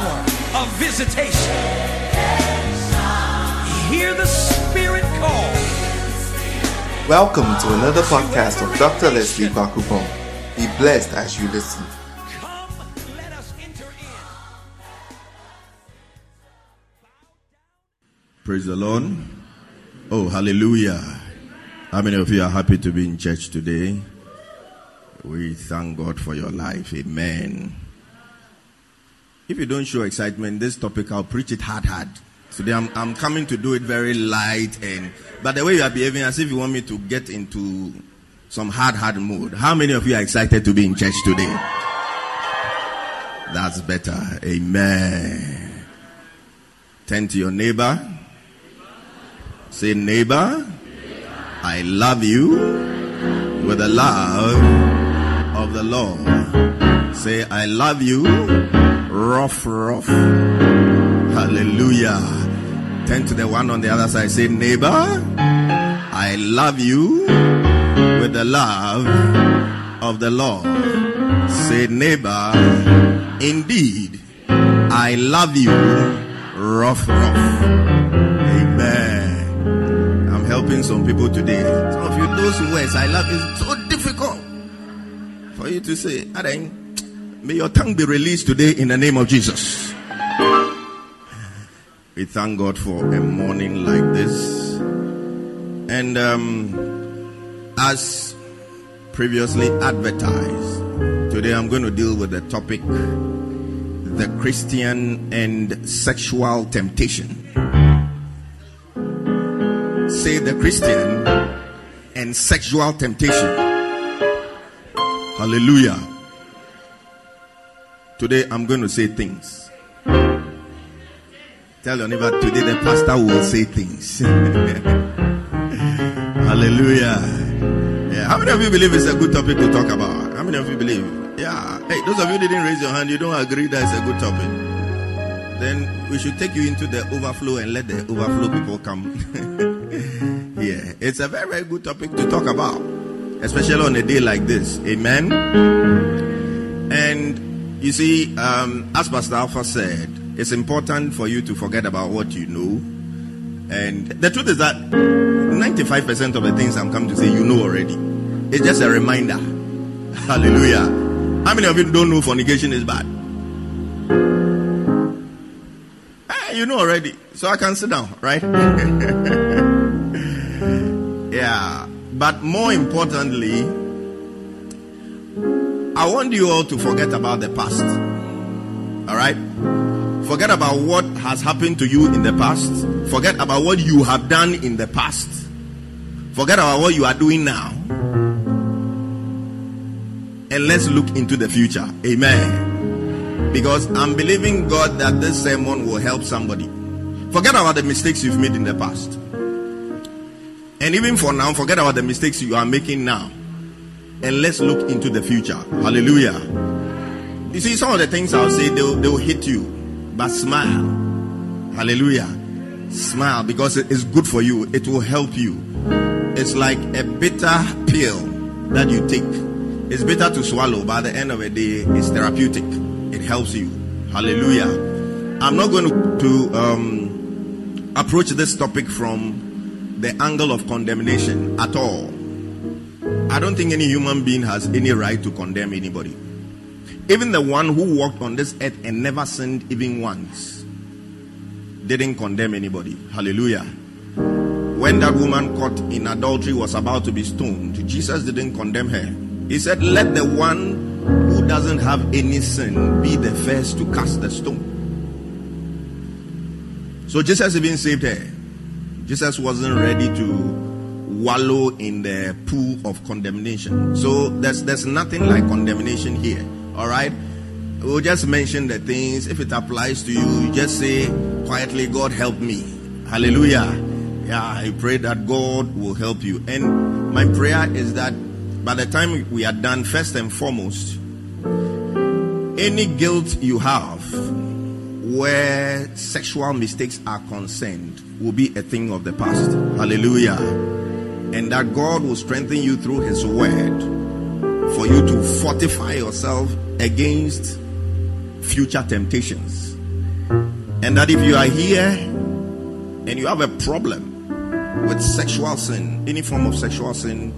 power of visitation. Hear the Spirit call. Welcome to another podcast of Dr. Leslie Bakupon. Be blessed as you listen. Come, let us enter in. Praise the Lord. Oh, hallelujah. How many of you are happy to be in church today? We thank God for your life. Amen. If you don't show excitement, this topic, I'll preach it hard, hard. Today, I'm, I'm coming to do it very light and, but the way you are behaving as if you want me to get into some hard, hard mood. How many of you are excited to be in church today? That's better. Amen. Turn to your neighbor. Say, neighbor, I love you with the love of the Lord. Say, I love you, rough, rough. Hallelujah. Turn to the one on the other side. Say, neighbor, I love you with the love of the Lord. Say, neighbor, indeed, I love you, rough, rough. Amen. I'm helping some people today. Some of you, those words I love is so difficult for you to say. Aden, May your tongue be released today in the name of Jesus. We thank God for a morning like this. And um, as previously advertised, today I'm going to deal with the topic the Christian and sexual temptation. Say the Christian and sexual temptation. Hallelujah. Today I'm going to say things. Tell your neighbor today the pastor will say things. Hallelujah. Yeah. How many of you believe it's a good topic to talk about? How many of you believe? Yeah. Hey, those of you didn't raise your hand, you don't agree that it's a good topic. Then we should take you into the overflow and let the overflow people come. yeah. It's a very, very good topic to talk about. Especially on a day like this. Amen. And you see, um, as Pastor Alpha said, it's important for you to forget about what you know. And the truth is that 95% of the things I'm coming to say, you know already. It's just a reminder. Hallelujah. How many of you don't know fornication is bad? Hey, you know already. So I can sit down, right? yeah. But more importantly, I want you all to forget about the past. All right? Forget about what has happened to you in the past. Forget about what you have done in the past. Forget about what you are doing now. And let's look into the future. Amen. Because I'm believing God that this sermon will help somebody. Forget about the mistakes you've made in the past. And even for now, forget about the mistakes you are making now. And let's look into the future. Hallelujah. You see, some of the things I'll say, they'll, they'll hit you. But smile. Hallelujah. Smile because it is good for you. It will help you. It's like a bitter pill that you take. It's bitter to swallow, but at the end of the day, it's therapeutic. It helps you. Hallelujah. I'm not going to, to um, approach this topic from the angle of condemnation at all. I don't think any human being has any right to condemn anybody. Even the one who walked on this earth and never sinned even once didn't condemn anybody. Hallelujah. When that woman caught in adultery was about to be stoned, Jesus didn't condemn her. He said, Let the one who doesn't have any sin be the first to cast the stone. So Jesus even saved her. Jesus wasn't ready to wallow in the pool of condemnation. So there's there's nothing like condemnation here. All right. We'll just mention the things. If it applies to you, you just say quietly, God help me. Hallelujah. Yeah, I pray that God will help you. And my prayer is that by the time we are done, first and foremost, any guilt you have where sexual mistakes are concerned will be a thing of the past. Hallelujah. And that God will strengthen you through His word for you to fortify yourself against future temptations. And that if you are here and you have a problem with sexual sin, any form of sexual sin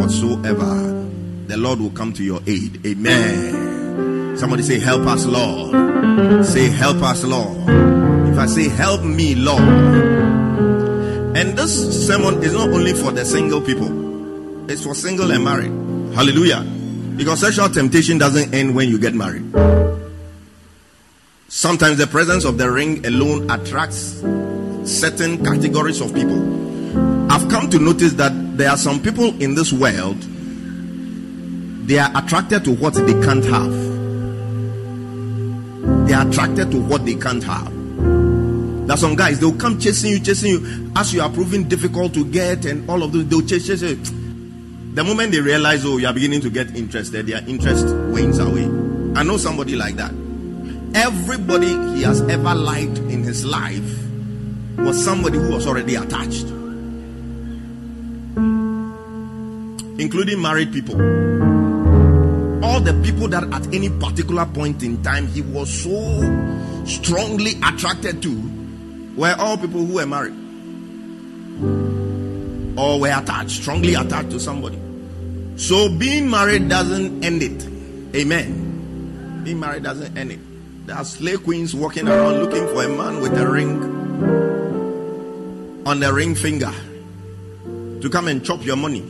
whatsoever, the Lord will come to your aid. Amen. Somebody say, Help us, Lord. Say, Help us, Lord. If I say, Help me, Lord. And this sermon is not only for the single people, it's for single and married. Hallelujah. Because sexual temptation doesn't end when you get married. Sometimes the presence of the ring alone attracts certain categories of people. I've come to notice that there are some people in this world they are attracted to what they can't have. They are attracted to what they can't have. There's some guys, they'll come chasing you, chasing you as you are proving difficult to get, and all of those, they'll chase, chase you. The moment they realize, oh, you are beginning to get interested, their interest wanes away. I know somebody like that. Everybody he has ever liked in his life was somebody who was already attached, including married people all the people that at any particular point in time he was so strongly attracted to were all people who were married or were attached, strongly attached to somebody. So being married doesn't end it. Amen. Being married doesn't end it. There are slave queens walking around looking for a man with a ring on the ring finger to come and chop your money.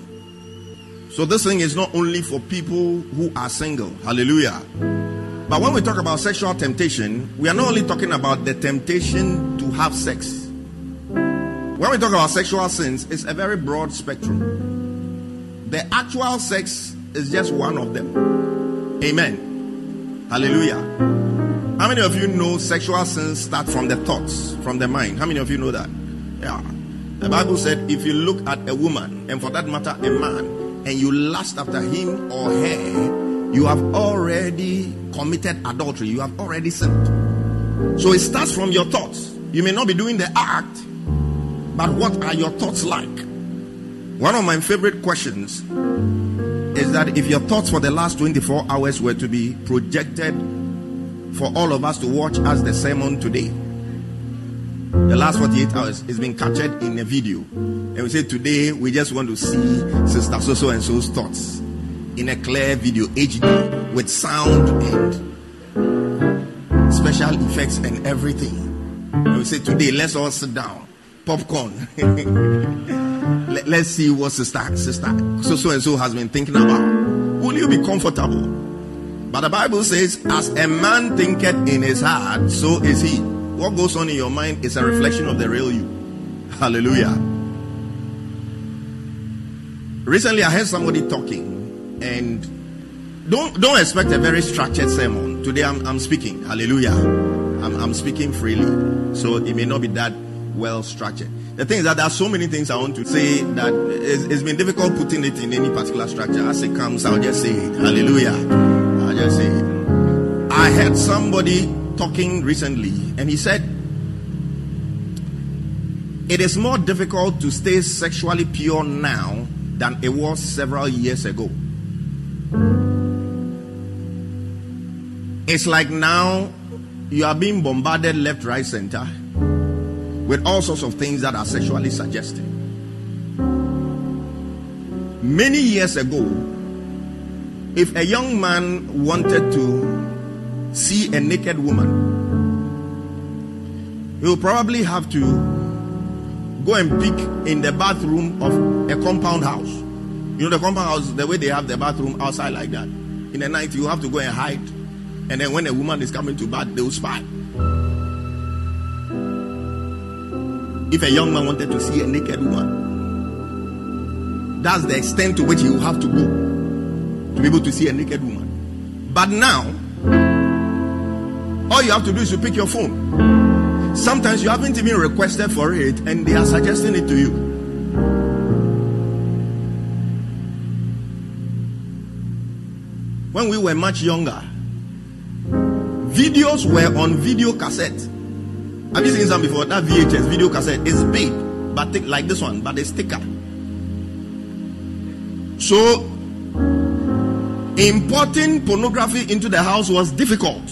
So this thing is not only for people who are single. Hallelujah. But when we talk about sexual temptation, we are not only talking about the temptation have sex. When we talk about sexual sins, it's a very broad spectrum. The actual sex is just one of them. Amen. Hallelujah. How many of you know sexual sins start from the thoughts, from the mind? How many of you know that? Yeah. The Bible said if you look at a woman, and for that matter, a man, and you lust after him or her, you have already committed adultery. You have already sinned. So it starts from your thoughts. You may not be doing the act, but what are your thoughts like? One of my favorite questions is that if your thoughts for the last 24 hours were to be projected for all of us to watch as the sermon today, the last 48 hours is being captured in a video. And we say today we just want to see Sister So So and so's thoughts in a clear video, HD, with sound and special effects and everything. And we say today let's all sit down, popcorn. Let, us see what Sister Sister So So and so has been thinking about. Will you be comfortable? But the Bible says, as a man thinketh in his heart, so is he. What goes on in your mind is a reflection of the real you. Hallelujah. Recently, I heard somebody talking, and don't don't expect a very structured sermon. Today, I'm, I'm speaking. Hallelujah. I'm, I'm speaking freely, so it may not be that well structured. The thing is that there are so many things I want to say that it's, it's been difficult putting it in any particular structure. As it comes, I'll just say it. Hallelujah. I'll just say it. I heard somebody talking recently, and he said, It is more difficult to stay sexually pure now than it was several years ago. It's like now you are being bombarded left, right, center with all sorts of things that are sexually suggestive. Many years ago, if a young man wanted to see a naked woman, he will probably have to go and peek in the bathroom of a compound house. You know, the compound house, the way they have the bathroom outside like that. In the night, you have to go and hide. And then when a woman is coming to bath, they will spy. If a young man wanted to see a naked woman, that's the extent to which he will have to go to be able to see a naked woman. But now, all you have to do is to pick your phone. Sometimes you haven't even requested for it, and they are suggesting it to you. When we were much younger, videos were on video cassette. Have you seen some before? That VHS video cassette is big, but thick like this one, but it's thicker. So, importing pornography into the house was difficult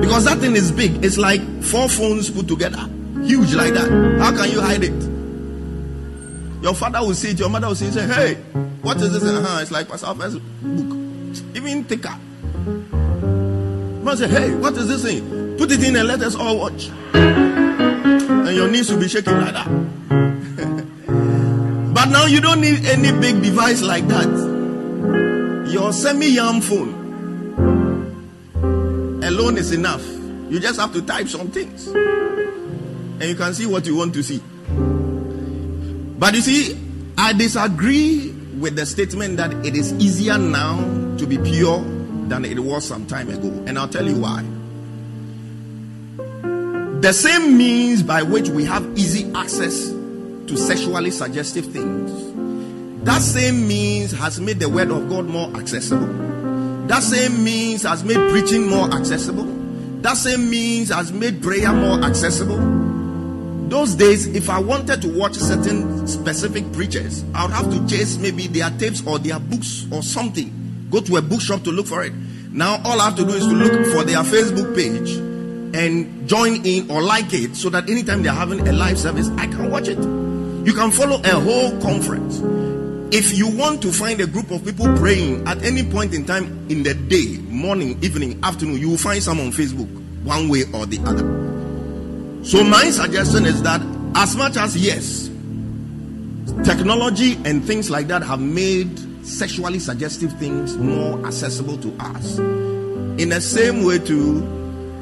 Because that thing is big. It's like four phones put together. Huge like that. How can you hide it? Your father will see it, your mother will see it, say, Hey, what is this? Uh-huh. It's like Pastor book. Even thicker. Say, Hey, what is this thing? Put it in and let us all watch. And your knees will be shaking like that. but now you don't need any big device like that. Your semi yam phone alone is enough. You just have to type some things. And you can see what you want to see. But you see, I disagree with the statement that it is easier now to be pure than it was some time ago. And I'll tell you why. The same means by which we have easy access to sexually suggestive things, that same means has made the word of God more accessible. That same means has made preaching more accessible. That same means has made prayer more accessible. Those days, if I wanted to watch certain specific preachers, I would have to chase maybe their tapes or their books or something. Go to a bookshop to look for it. Now, all I have to do is to look for their Facebook page and join in or like it so that anytime they're having a live service, I can watch it. You can follow a whole conference. If you want to find a group of people praying at any point in time in the day, morning, evening, afternoon, you will find some on Facebook, one way or the other. So, my suggestion is that as much as yes, technology and things like that have made sexually suggestive things more accessible to us, in the same way, too,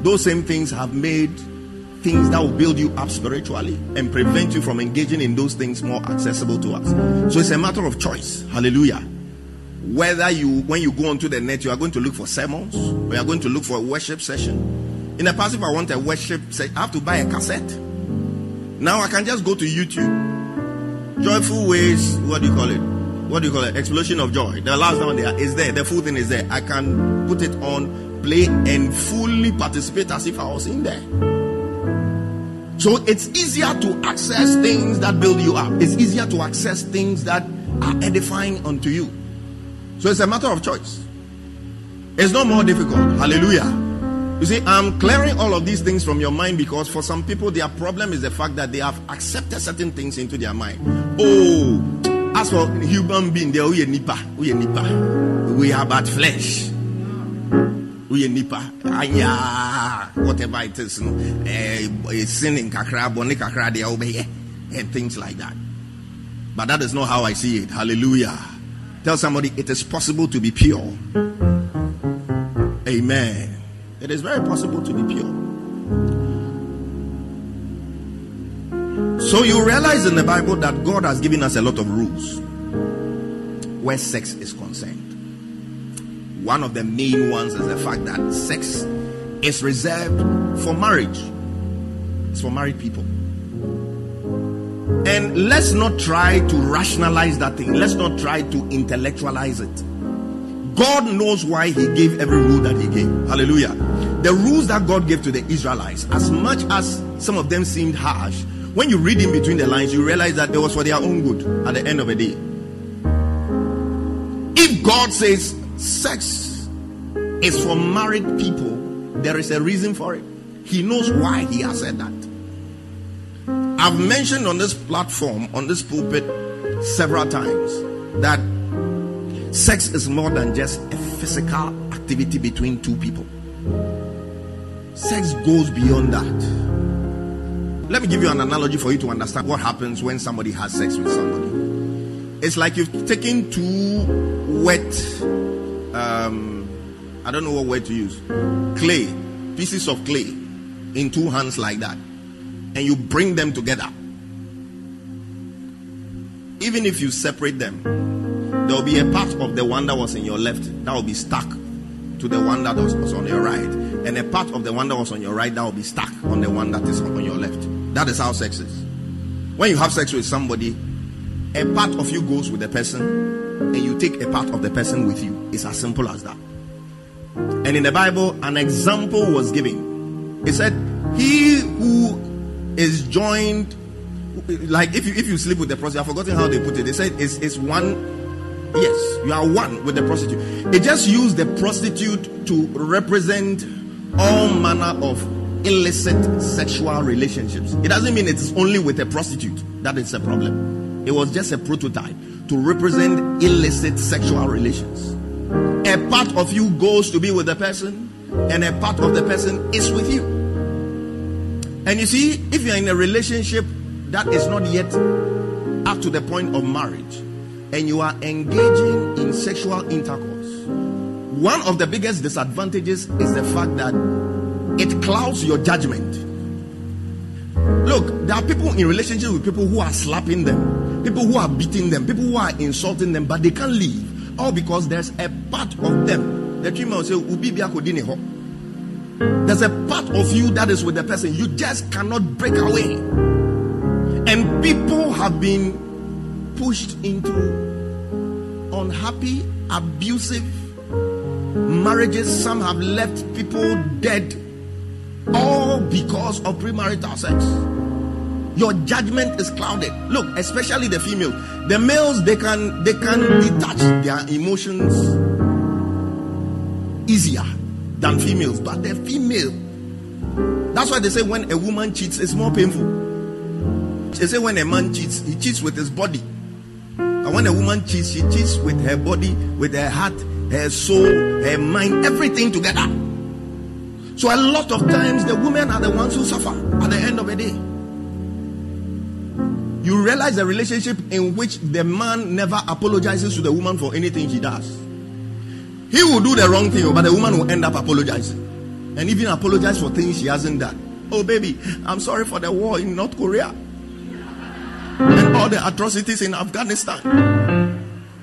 those same things have made things that will build you up spiritually and prevent you from engaging in those things more accessible to us. So, it's a matter of choice. Hallelujah. Whether you, when you go onto the net, you are going to look for sermons, or you are going to look for a worship session, in the past, if I want a worship, say I have to buy a cassette. Now I can just go to YouTube. Joyful Way's, what do you call it? What do you call it? Explosion of joy. The last one there is there. The full thing is there. I can put it on, play, and fully participate as if I was in there. So it's easier to access things that build you up. It's easier to access things that are edifying unto you. So it's a matter of choice. It's not more difficult. Hallelujah. You see, I'm clearing all of these things from your mind because for some people, their problem is the fact that they have accepted certain things into their mind. Oh, as for human being, they are nipa, we are nipa, we are but flesh. We are nipa, aya, whatever it is, no, eh, eh sinning kakra, boni kakra, they obey, and things like that. But that is not how I see it. Hallelujah. Tell somebody it is possible to be pure. Amen. It is very possible to be pure. So you realize in the Bible that God has given us a lot of rules where sex is concerned. One of the main ones is the fact that sex is reserved for marriage. It's for married people. And let's not try to rationalize that thing. Let's not try to intellectualize it. God knows why He gave every rule that He gave. Hallelujah. The rules that God gave to the Israelites, as much as some of them seemed harsh, when you read in between the lines, you realize that it was for their own good at the end of the day. If God says sex is for married people, there is a reason for it. He knows why He has said that. I've mentioned on this platform, on this pulpit, several times that Sex is more than just a physical activity between two people. Sex goes beyond that. Let me give you an analogy for you to understand what happens when somebody has sex with somebody. It's like you've taken two wet, um, I don't know what word to use, clay, pieces of clay in two hands like that, and you bring them together. Even if you separate them, there will be a part of the one that was in your left that will be stuck to the one that was, was on your right, and a part of the one that was on your right that will be stuck on the one that is on your left. That is how sex is. When you have sex with somebody, a part of you goes with the person, and you take a part of the person with you. It's as simple as that. And in the Bible, an example was given. It said, He who is joined, like if you if you sleep with the prostitute, I've forgotten how they put it. They said it's, it's one Yes, you are one with the prostitute. It just used the prostitute to represent all manner of illicit sexual relationships. It doesn't mean it's only with a prostitute that is a problem. It was just a prototype to represent illicit sexual relations. A part of you goes to be with the person, and a part of the person is with you. And you see, if you're in a relationship that is not yet up to the point of marriage, and you are engaging in sexual intercourse, one of the biggest disadvantages is the fact that it clouds your judgment. Look, there are people in relationship with people who are slapping them, people who are beating them, people who are insulting them, but they can't leave. All because there's a part of them. The dreamer will say, "Ubi bi. There's a part of you that is with the person. You just cannot break away. And people have been pushed into unhappy, abusive marriages. Some have left people dead, all because of premarital sex. Your judgment is clouded. Look, especially the female. The males they can they can detach their emotions easier than females, but the female. That's why they say when a woman cheats, it's more painful. They say when a man cheats, he cheats with his body. And when a woman cheats, she cheats with her body, with her heart, her soul, her mind, everything together. So a lot of times the women are the ones who suffer at the end of the day. You realize a relationship in which the man never apologizes to the woman for anything she does. He will do the wrong thing, but the woman will end up apologizing. And even apologize for things she hasn't done. Oh, baby, I'm sorry for the war in North Korea and all the atrocities in Afghanistan.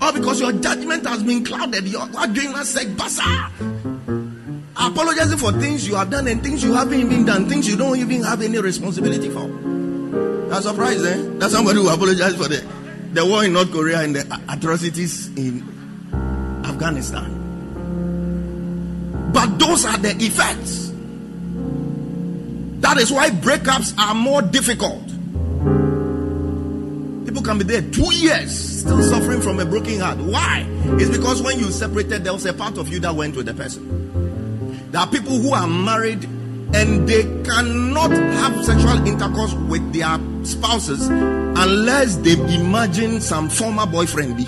All because your judgment has been clouded. You're doing a sick basa. Apologizing for things you have done and things you haven't even done, things you don't even have any responsibility for. That's surprising. Eh? That's somebody who apologized for the, the war in North Korea and the atrocities in Afghanistan. But those are the effects. That is why breakups are more difficult. People can be there two years still suffering from a broken heart. Why? It's because when you separated, there was a part of you that went with the person. There are people who are married and they cannot have sexual intercourse with their spouses unless they imagine some former boyfriend be.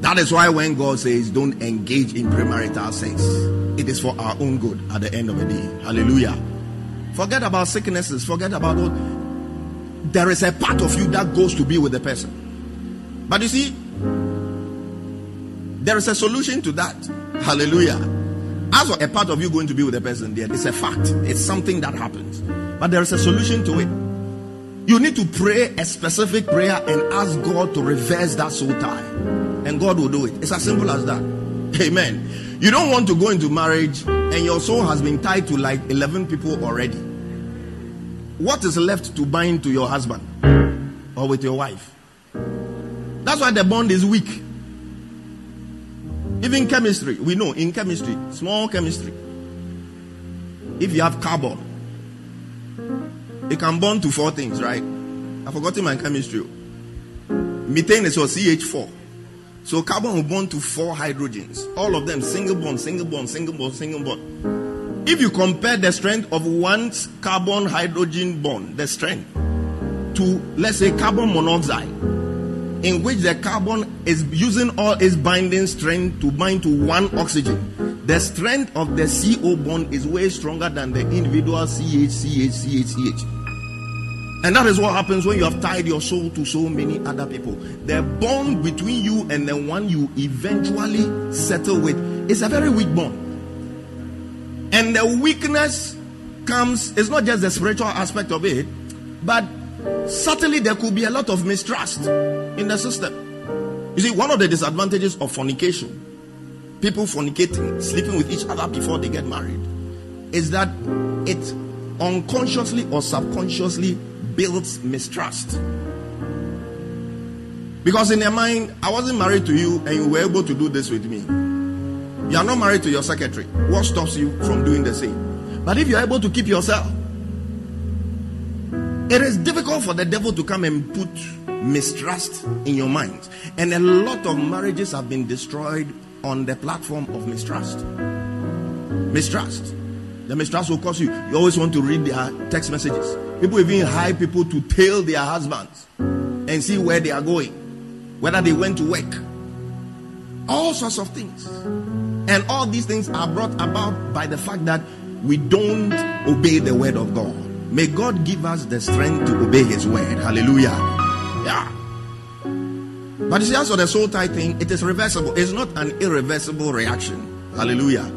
That is why when God says don't engage in premarital sex, it is for our own good at the end of the day. Hallelujah. Forget about sicknesses, forget about all. There is a part of you that goes to be with the person. But you see, there is a solution to that. Hallelujah. As a part of you going to be with the person there, it's a fact. It's something that happens. But there is a solution to it. You need to pray a specific prayer and ask God to reverse that soul tie. And God will do it. It's as simple as that. Amen. You don't want to go into marriage and your soul has been tied to like 11 people already. What is left to bind to your husband or with your wife? That's why the bond is weak. Even chemistry, we know in chemistry, small chemistry, if you have carbon, it can bond to four things, right? I've forgotten my chemistry. Methane is your CH4. So carbon will bond to four hydrogens. All of them single bond, single bond, single bond, single bond. If you compare the strength of one carbon hydrogen bond, the strength, to let's say carbon monoxide, in which the carbon is using all its binding strength to bind to one oxygen, the strength of the CO bond is way stronger than the individual CH, CH, CH, CH. And that is what happens when you have tied your soul to so many other people. The bond between you and the one you eventually settle with is a very weak bond. And the weakness comes, it's not just the spiritual aspect of it, but certainly there could be a lot of mistrust in the system. You see, one of the disadvantages of fornication, people fornicating, sleeping with each other before they get married, is that it unconsciously or subconsciously builds mistrust. Because in your mind, I wasn't married to you and you were able to do this with me. You are not married to your secretary. What stops you from doing the same? But if you are able to keep yourself, it is difficult for the devil to come and put mistrust in your mind. And a lot of marriages have been destroyed on the platform of mistrust. Mistrust. The mistrust will cause you. You always want to read their text messages. People even hire people to tail their husbands and see where they are going, whether they went to work. All sorts of things. And all these things are brought about by the fact that we don't obey the word of God. May God give us the strength to obey his word. Hallelujah. Yeah. But you see, as for the soul tie thing, it is reversible. It's not an irreversible reaction. Hallelujah.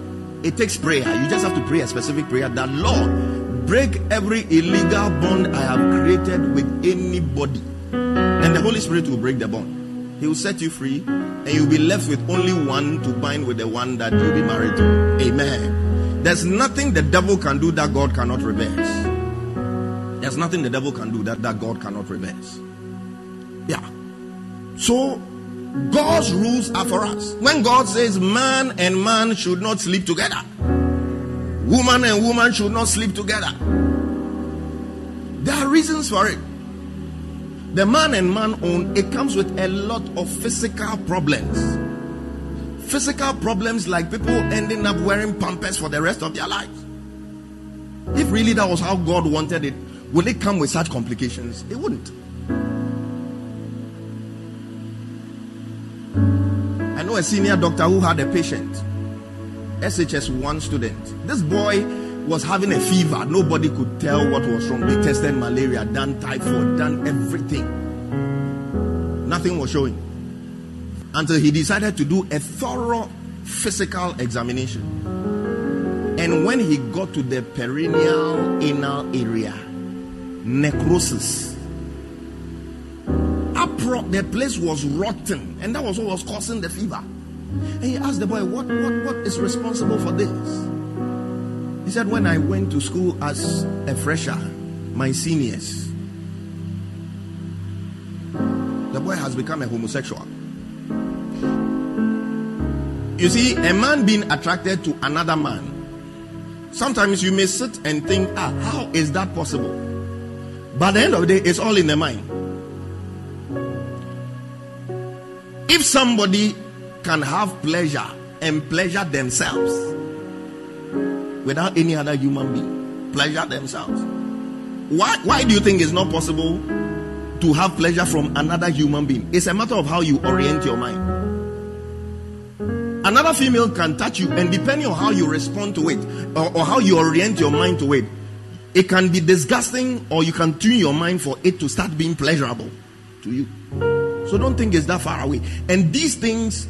It takes prayer. You just have to pray a specific prayer that Lord, break every illegal bond I have created with anybody. And the Holy Spirit will break the bond. He will set you free, and you'll be left with only one to bind with the one that you'll be married to. Amen. There's nothing the devil can do that God cannot reverse. There's nothing the devil can do that, that God cannot reverse. Yeah. So God's rules are for us. When God says man and man should not sleep together, woman and woman should not sleep together, there are reasons for it. The man and man own, it comes with a lot of physical problems. Physical problems like people ending up wearing pampers for the rest of their lives. If really that was how God wanted it, would it come with such complications? It wouldn't. I know a senior doctor who had a patient, SHS1 student. This boy was having a fever. Nobody could tell what was wrong. They tested malaria, done typhoid, done everything. Nothing was showing. Until he decided to do a thorough physical examination. And when he got to the perineal anal area, necrosis. Upro- the place was rotten, and that was what was causing the fever. And he asked the boy, what, what, what is responsible for this? He said, When I went to school as a fresher, my seniors, the boy has become a homosexual. You see, a man being attracted to another man, sometimes you may sit and think, ah, how is that possible? But at the end of the day, it's all in the mind. If somebody can have pleasure and pleasure themselves without any other human being, pleasure themselves. Why, why do you think it's not possible to have pleasure from another human being? It's a matter of how you orient your mind. Another female can touch you, and depending on how you respond to it or, or how you orient your mind to it, it can be disgusting, or you can tune your mind for it to start being pleasurable to you. So don't think it's that far away. And these things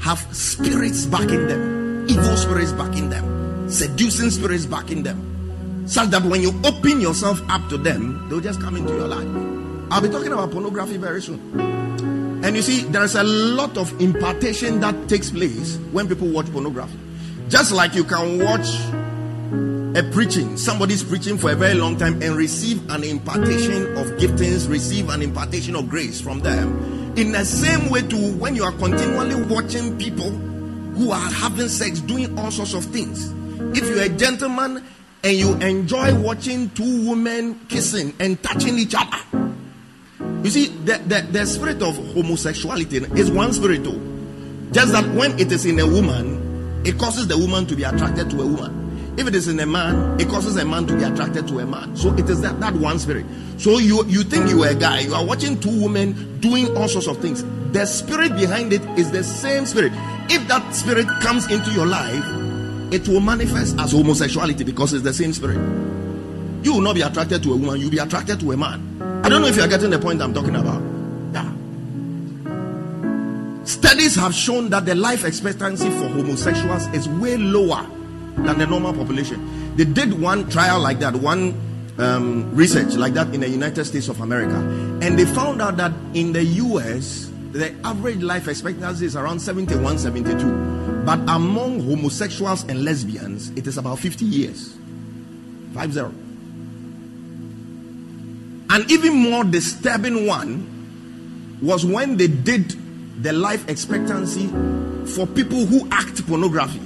have spirits backing them, evil spirits backing them, seducing spirits backing them, such that when you open yourself up to them, they'll just come into your life. I'll be talking about pornography very soon. And you see, there's a lot of impartation that takes place when people watch pornography. Just like you can watch a preaching, somebody's preaching for a very long time and receive an impartation of giftings, receive an impartation of grace from them. In the same way, too, when you are continually watching people who are having sex, doing all sorts of things, if you're a gentleman and you enjoy watching two women kissing and touching each other, you see, the, the, the spirit of homosexuality is one spirit too. Just that when it is in a woman, it causes the woman to be attracted to a woman. If it is in a man, it causes a man to be attracted to a man. So it is that, that one spirit. So you, you think you are a guy, you are watching two women doing all sorts of things. The spirit behind it is the same spirit. If that spirit comes into your life, it will manifest as homosexuality because it's the same spirit. You will not be attracted to a woman, you'll be attracted to a man. I don't know if you are getting the point I'm talking about. Yeah. Studies have shown that the life expectancy for homosexuals is way lower than the normal population. They did one trial like that, one um, research like that in the United States of America, and they found out that in the US, the average life expectancy is around 71, 72. But among homosexuals and lesbians, it is about 50 years. 5 0. An even more disturbing one was when they did the life expectancy for people who act pornography.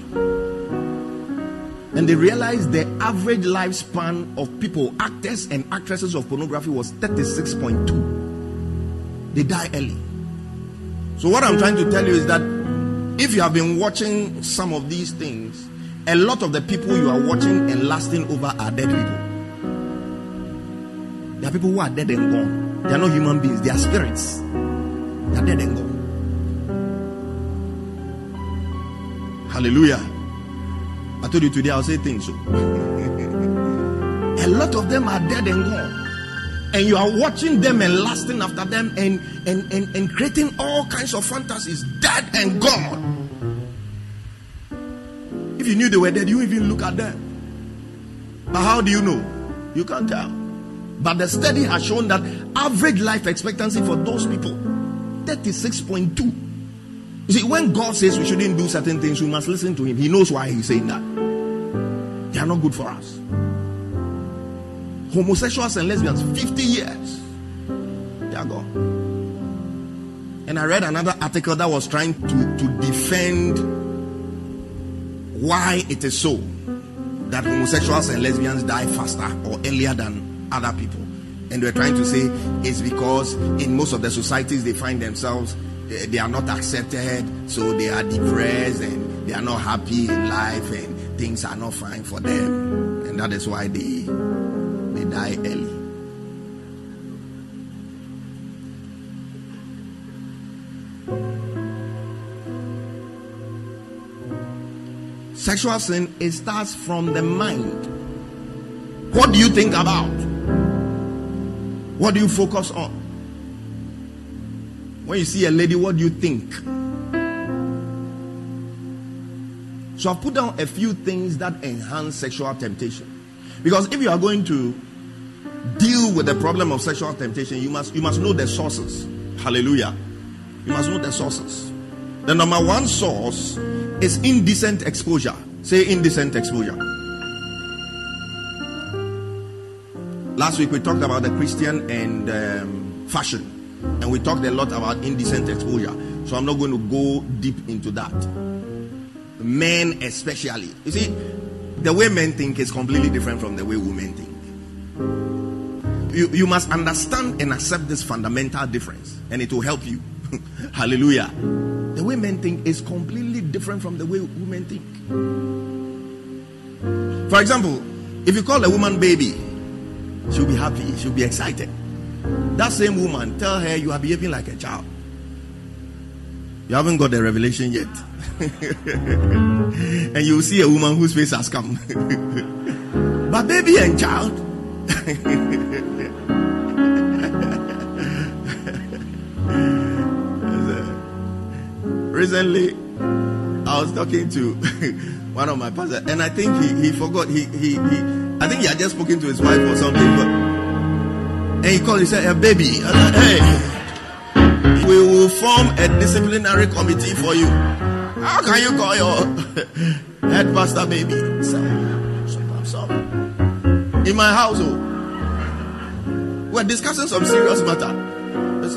And they realized the average lifespan of people, actors and actresses of pornography, was 36.2. They die early. So, what I'm trying to tell you is that if you have been watching some of these things, a lot of the people you are watching and lasting over are dead people. There are people who are dead and gone. They are not human beings, they are spirits. They are dead and gone. Hallelujah. I told you today I'll say things a lot of them are dead and gone. And you are watching them and lasting after them and, and, and, and creating all kinds of fantasies, dead and gone. If you knew they were dead, you even look at them. But how do you know? You can't tell. But the study has shown that average life expectancy for those people 36.2. You see, when God says we shouldn't do certain things, we must listen to Him. He knows why He's saying that. They are not good for us. Homosexuals and lesbians, 50 years. They are gone. And I read another article that was trying to, to defend why it is so that homosexuals and lesbians die faster or earlier than other people. And they're trying to say it's because in most of the societies they find themselves, they are not accepted, so they are depressed and they are not happy in life and things are not fine for them. And that is why they, they die early. Sexual sin, it starts from the mind. What do you think about? What do you focus on? When you see a lady, what do you think? So I've put down a few things that enhance sexual temptation. Because if you are going to deal with the problem of sexual temptation, you must you must know the sources. Hallelujah. You must know the sources. The number one source is indecent exposure. Say indecent exposure. Last week we talked about the Christian and um, fashion, and we talked a lot about indecent exposure. So I'm not going to go deep into that. Men, especially, you see, the way men think is completely different from the way women think. You, you must understand and accept this fundamental difference, and it will help you. Hallelujah. The way men think is completely different from the way women think. For example, if you call a woman baby, she'll be happy, she'll be excited. That same woman, tell her you are behaving like a child. You haven't got the revelation yet. and you see a woman whose face has come. but baby and child. Recently, I was talking to one of my pastors, and I think he, he forgot. He, he, he I think he had just spoken to his wife or something. But, and he called, he said, hey, baby, hey, we will form a disciplinary committee for you. How can you call your head pastor baby? I'm sorry. In my household, we're discussing some serious matter. He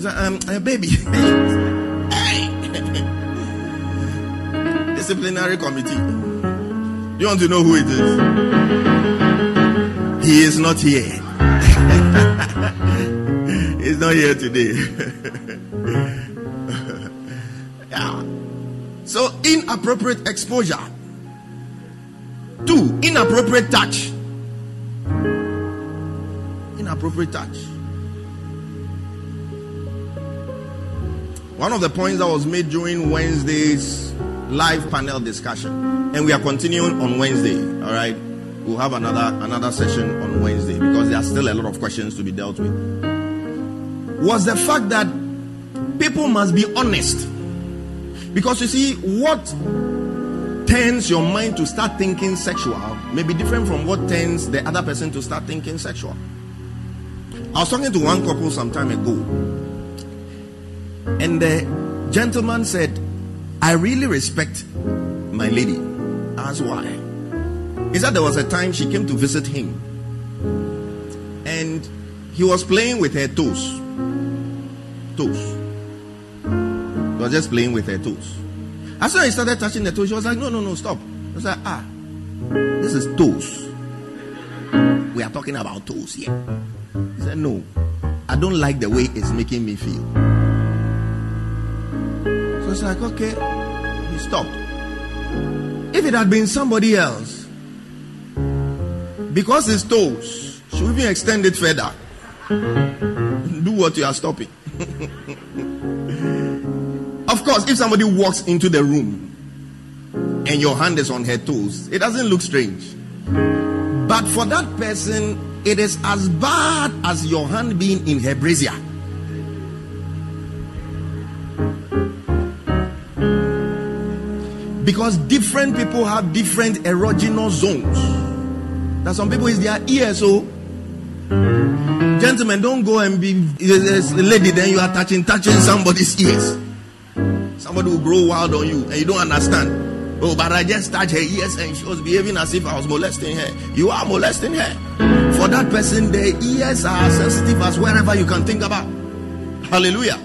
said, um, uh, baby. Hey. disciplinary committee. You want to know who it is? He is not here. He's not here today. yeah. So, inappropriate exposure. Two, inappropriate touch. Inappropriate touch. One of the points that was made during Wednesday's live panel discussion, and we are continuing on Wednesday. All right, we'll have another another session on Wednesday because there are still a lot of questions to be dealt with. Was the fact that people must be honest, because you see what turns your mind to start thinking sexual may be different from what turns the other person to start thinking sexual. I was talking to one couple some time ago, and the gentleman said I really respect my lady. As why? He said there was a time she came to visit him and he was playing with her toes. Toes. He was just playing with her toes. As soon as he started touching the toes, she was like, No, no, no, stop. I was like, Ah, this is toes. We are talking about toes here. He said, No, I don't like the way it's making me feel. So it's like, okay, he stopped. If it had been somebody else, because it's toes, should we extend it further? Do what you are stopping. of course, if somebody walks into the room and your hand is on her toes, it doesn't look strange. But for that person, it is as bad as your hand being in her brazier. Because different people have different erogenous zones. That some people is their ear, so gentlemen, don't go and be a lady, then you are touching touching somebody's ears. Somebody will grow wild on you and you don't understand. Oh, but I just touched her ears and she was behaving as if I was molesting her. You are molesting her. For that person, their ears are sensitive as wherever you can think about. Hallelujah.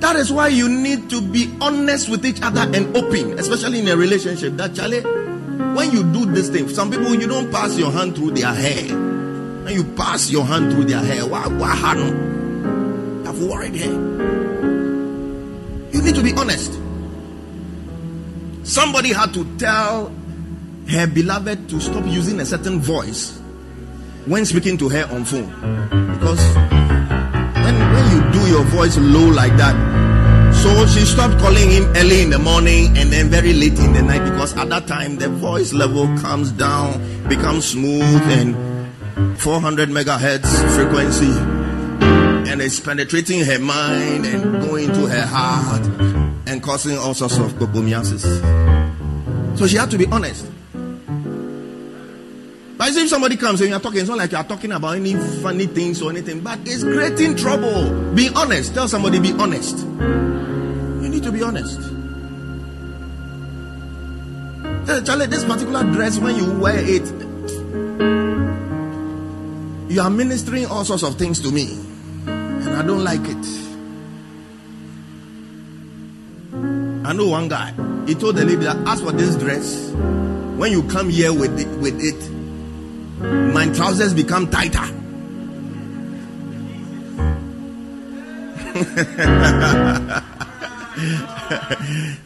That is why you need to be honest with each other and open, especially in a relationship. That Charlie, when you do this thing, some people you don't pass your hand through their hair. And you pass your hand through their hair. Why why I've worried hair. You need to be honest. Somebody had to tell her beloved to stop using a certain voice when speaking to her on phone. Because when, when you do your voice low like that, so she stopped calling him early in the morning and then very late in the night because at that time the voice level comes down, becomes smooth and 400 megahertz frequency and it's penetrating her mind and going to her heart and causing all sorts of copomiasis. So she had to be honest. But if somebody comes and you're talking, it's not like you're talking about any funny things or anything, but it's creating trouble. Be honest. Tell somebody, be honest. You need to be honest. Charlie, this particular dress, when you wear it, you are ministering all sorts of things to me, and I don't like it. I know one guy. He told the lady that ask for this dress. When you come here with it, with it, my trousers become tighter.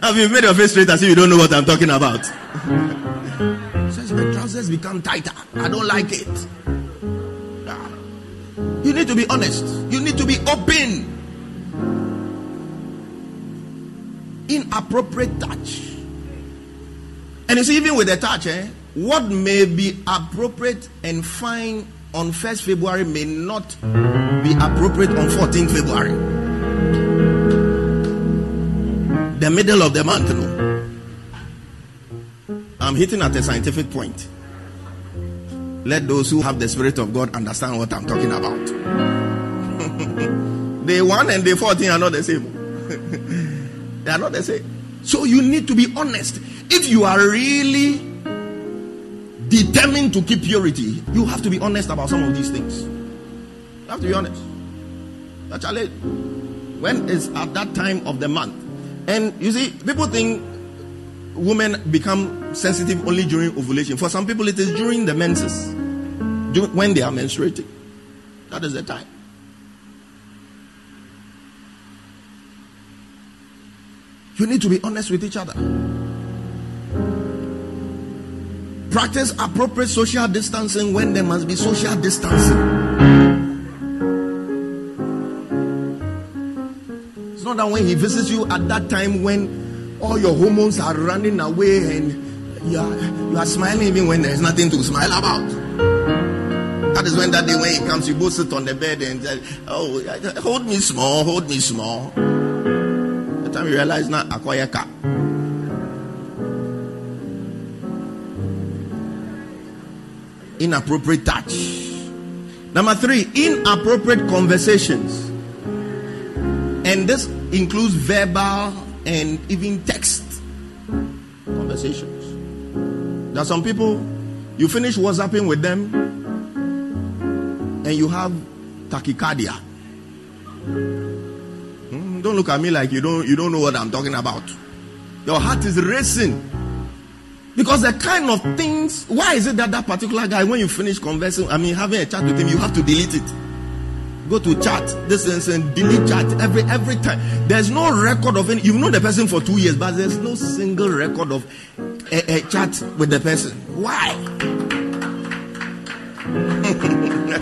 Have you made your face straight as if you don't know what I'm talking about? Says my trousers become tighter. I don't like it. You need to be honest. You need to be open. Inappropriate touch. And see, even with the touch, eh, what may be appropriate and fine on 1st February may not be appropriate on 14th February. The middle of the month, no. I'm hitting at a scientific point. Let those who have the Spirit of God understand what I'm talking about. day 1 and day 14 are not the same. they are not the same. So you need to be honest. If you are really determined to keep purity, you have to be honest about some of these things. You have to be honest. Actually, when it's at that time of the month, and you see, people think women become sensitive only during ovulation. For some people, it is during the menses, when they are menstruating. That is the time. You need to be honest with each other. Practice appropriate social distancing when there must be social distancing. It's not that when he visits you at that time when all your hormones are running away and you are, you are smiling even when there's nothing to smile about. That is when that day when he comes, you both sit on the bed and say, Oh, hold me small, hold me small. The time you realize now, acquire car. inappropriate touch. Number three, inappropriate conversations. And this includes verbal and even text conversations. There are some people, you finish WhatsApping with them and you have tachycardia. Hmm, don't look at me like you don't you don't know what I'm talking about. Your heart is racing. Because the kind of things, why is it that that particular guy, when you finish conversing, I mean, having a chat with him, you have to delete it? Go to chat, this is and delete chat every every time. There's no record of any. You know the person for two years, but there's no single record of a, a chat with the person. Why? you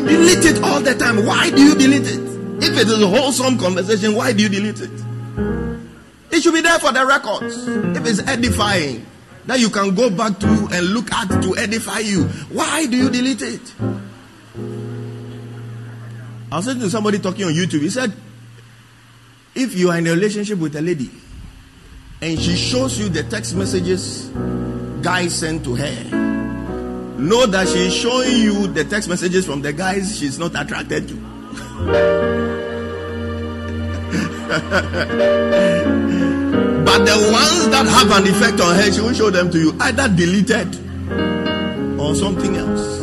delete it all the time. Why do you delete it? If it is a wholesome conversation, why do you delete it? It should be there for the records. If it's edifying, that you can go back to and look at to edify you. Why do you delete it? I was listening to somebody talking on YouTube. He said, if you are in a relationship with a lady and she shows you the text messages guys sent to her, know that she is showing you the text messages from the guys she's not attracted to. but the ones that have an effect on her, she will show them to you either deleted or something else.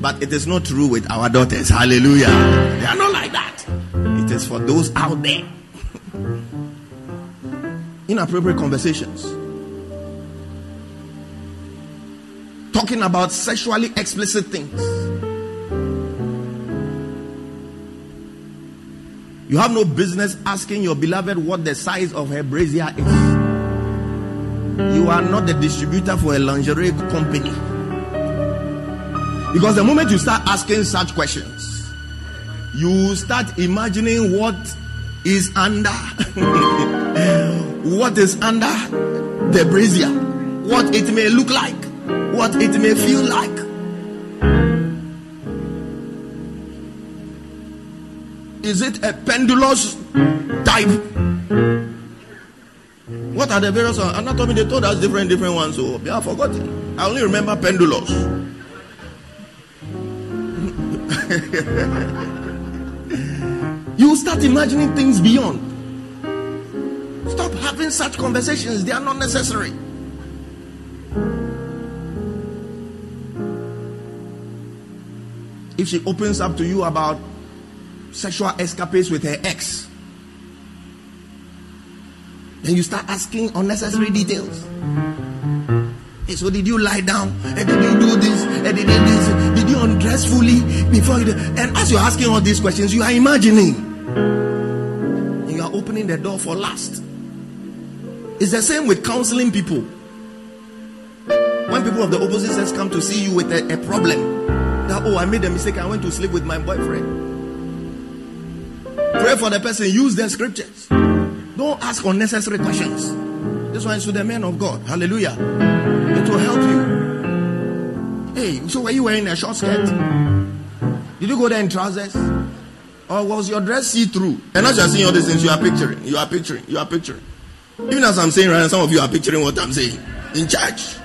But it is not true with our daughters. Hallelujah. They are not like that. It is for those out there. Inappropriate conversations. Talking about sexually explicit things. You have no business asking your beloved what the size of her brazier is. You are not the distributor for a lingerie company. Because the moment you start asking such questions, you start imagining what is under what is under the brazier, what it may look like, what it may feel like. Is it a pendulous type? What are the various anatomy? They told us different different ones, so have forgotten. I only remember pendulous. you start imagining things beyond. Stop having such conversations, they are not necessary. If she opens up to you about sexual escapades with her ex, then you start asking unnecessary details. Hey, so did you lie down? Hey, did you do this? Hey, did you this? Did you undress fully before you? And as you're asking all these questions, you are imagining. You are opening the door for lust. It's the same with counseling people. When people of the opposite sex come to see you with a, a problem, that oh, I made a mistake, I went to sleep with my boyfriend. Pray for the person, use their scriptures. Don't ask unnecessary questions. This one is to the men of God. Hallelujah. It will help you. Hey, so were you wearing a short skirt? Did you go there in trousers? Or was your dress see through? And as you are seeing all these things, you are picturing, you are picturing, you are picturing. Even as I'm saying right now, some of you are picturing what I'm saying in church.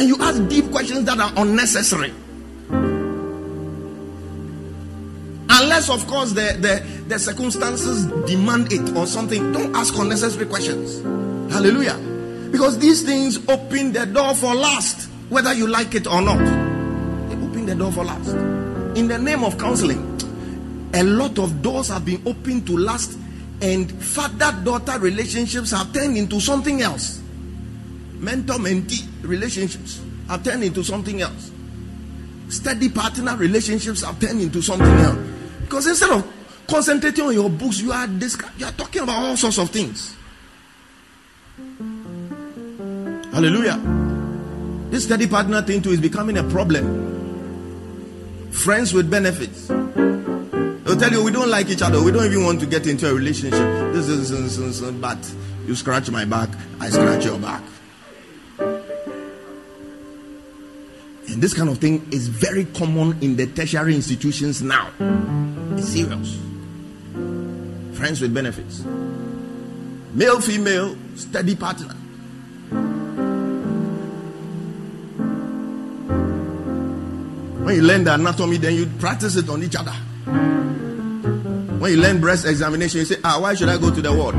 And you ask deep questions that are unnecessary. Unless, of course, the, the, the circumstances demand it or something, don't ask unnecessary questions. Hallelujah. Because these things open the door for lust, whether you like it or not. They open the door for lust. In the name of counseling, a lot of doors have been opened to lust, and father daughter relationships have turned into something else. Mentor mentee relationships have turned into something else. Steady partner relationships have turned into something else. Because instead of concentrating on your books, you are discuss- you are talking about all sorts of things. Hallelujah. This steady partner thing too is becoming a problem. Friends with benefits. They'll tell you we don't like each other. We don't even want to get into a relationship. This is this, this, this, but you scratch my back, I scratch your back. And this kind of thing is very common in the tertiary institutions now. It's serious. Friends with benefits. Male, female, steady partner. When you learn the anatomy, then you practice it on each other. When you learn breast examination, you say, Ah, why should I go to the ward?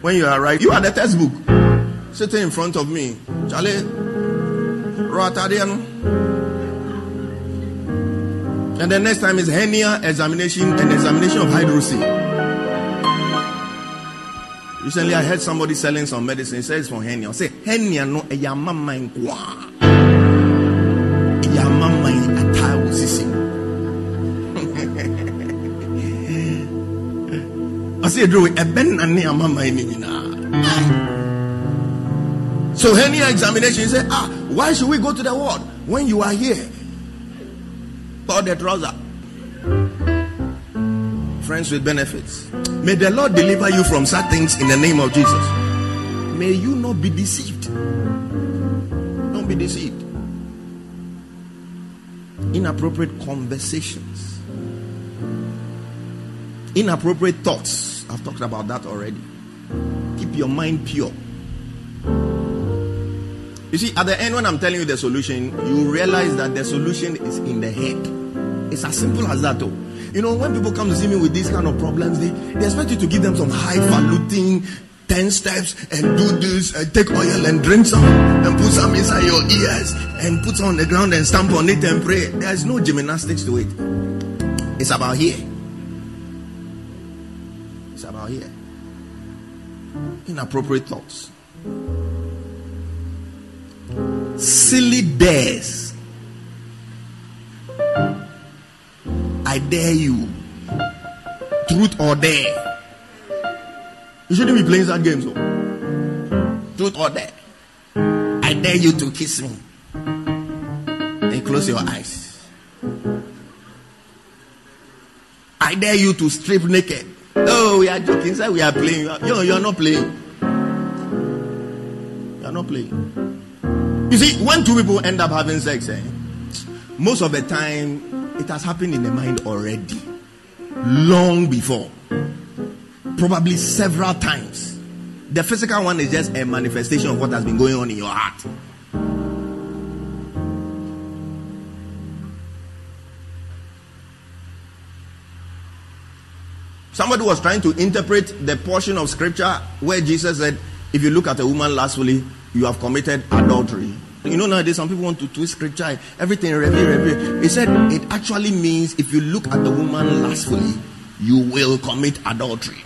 When you arrive, you are the textbook sitting in front of me. Charlie. And the next time is hernia examination and examination of hydrocele. Recently, I heard somebody selling some medicine. It says for hernia. I say hernia no e mama nkwa. I say Drew, e ben na ne So examination, say, ah, why should we go to the ward when you are here? Or the trouser. Friends with benefits. May the Lord deliver you from such things in the name of Jesus. May you not be deceived. Don't be deceived. Inappropriate conversations, inappropriate thoughts. I've talked about that already. Keep your mind pure. You see, at the end, when I'm telling you the solution, you realize that the solution is in the head. It's as simple as that, though. You know, when people come to see me with these kind of problems, they, they expect you to give them some high highfalutin 10 steps and do this and take oil and drink some and put some inside your ears and put on the ground and stamp on it and pray. There's no gymnastics to it. It's about here. About here. Inappropriate thoughts. Silly dares I dare you. Truth or dare. You shouldn't be playing that game, so. Truth or dare. I dare you to kiss me. And close your eyes. I dare you to strip naked. Oh, we are joking. Say we are playing. Yo, you are not playing. You are not playing. You see, when two people end up having sex, eh, most of the time it has happened in the mind already. Long before. Probably several times. The physical one is just a manifestation of what has been going on in your heart. Somebody was trying to interpret the portion of scripture where Jesus said, If you look at a woman lustfully, you have committed adultery. You know, nowadays some people want to twist scripture, everything, review, review. He said it actually means if you look at the woman lustfully, you will commit adultery.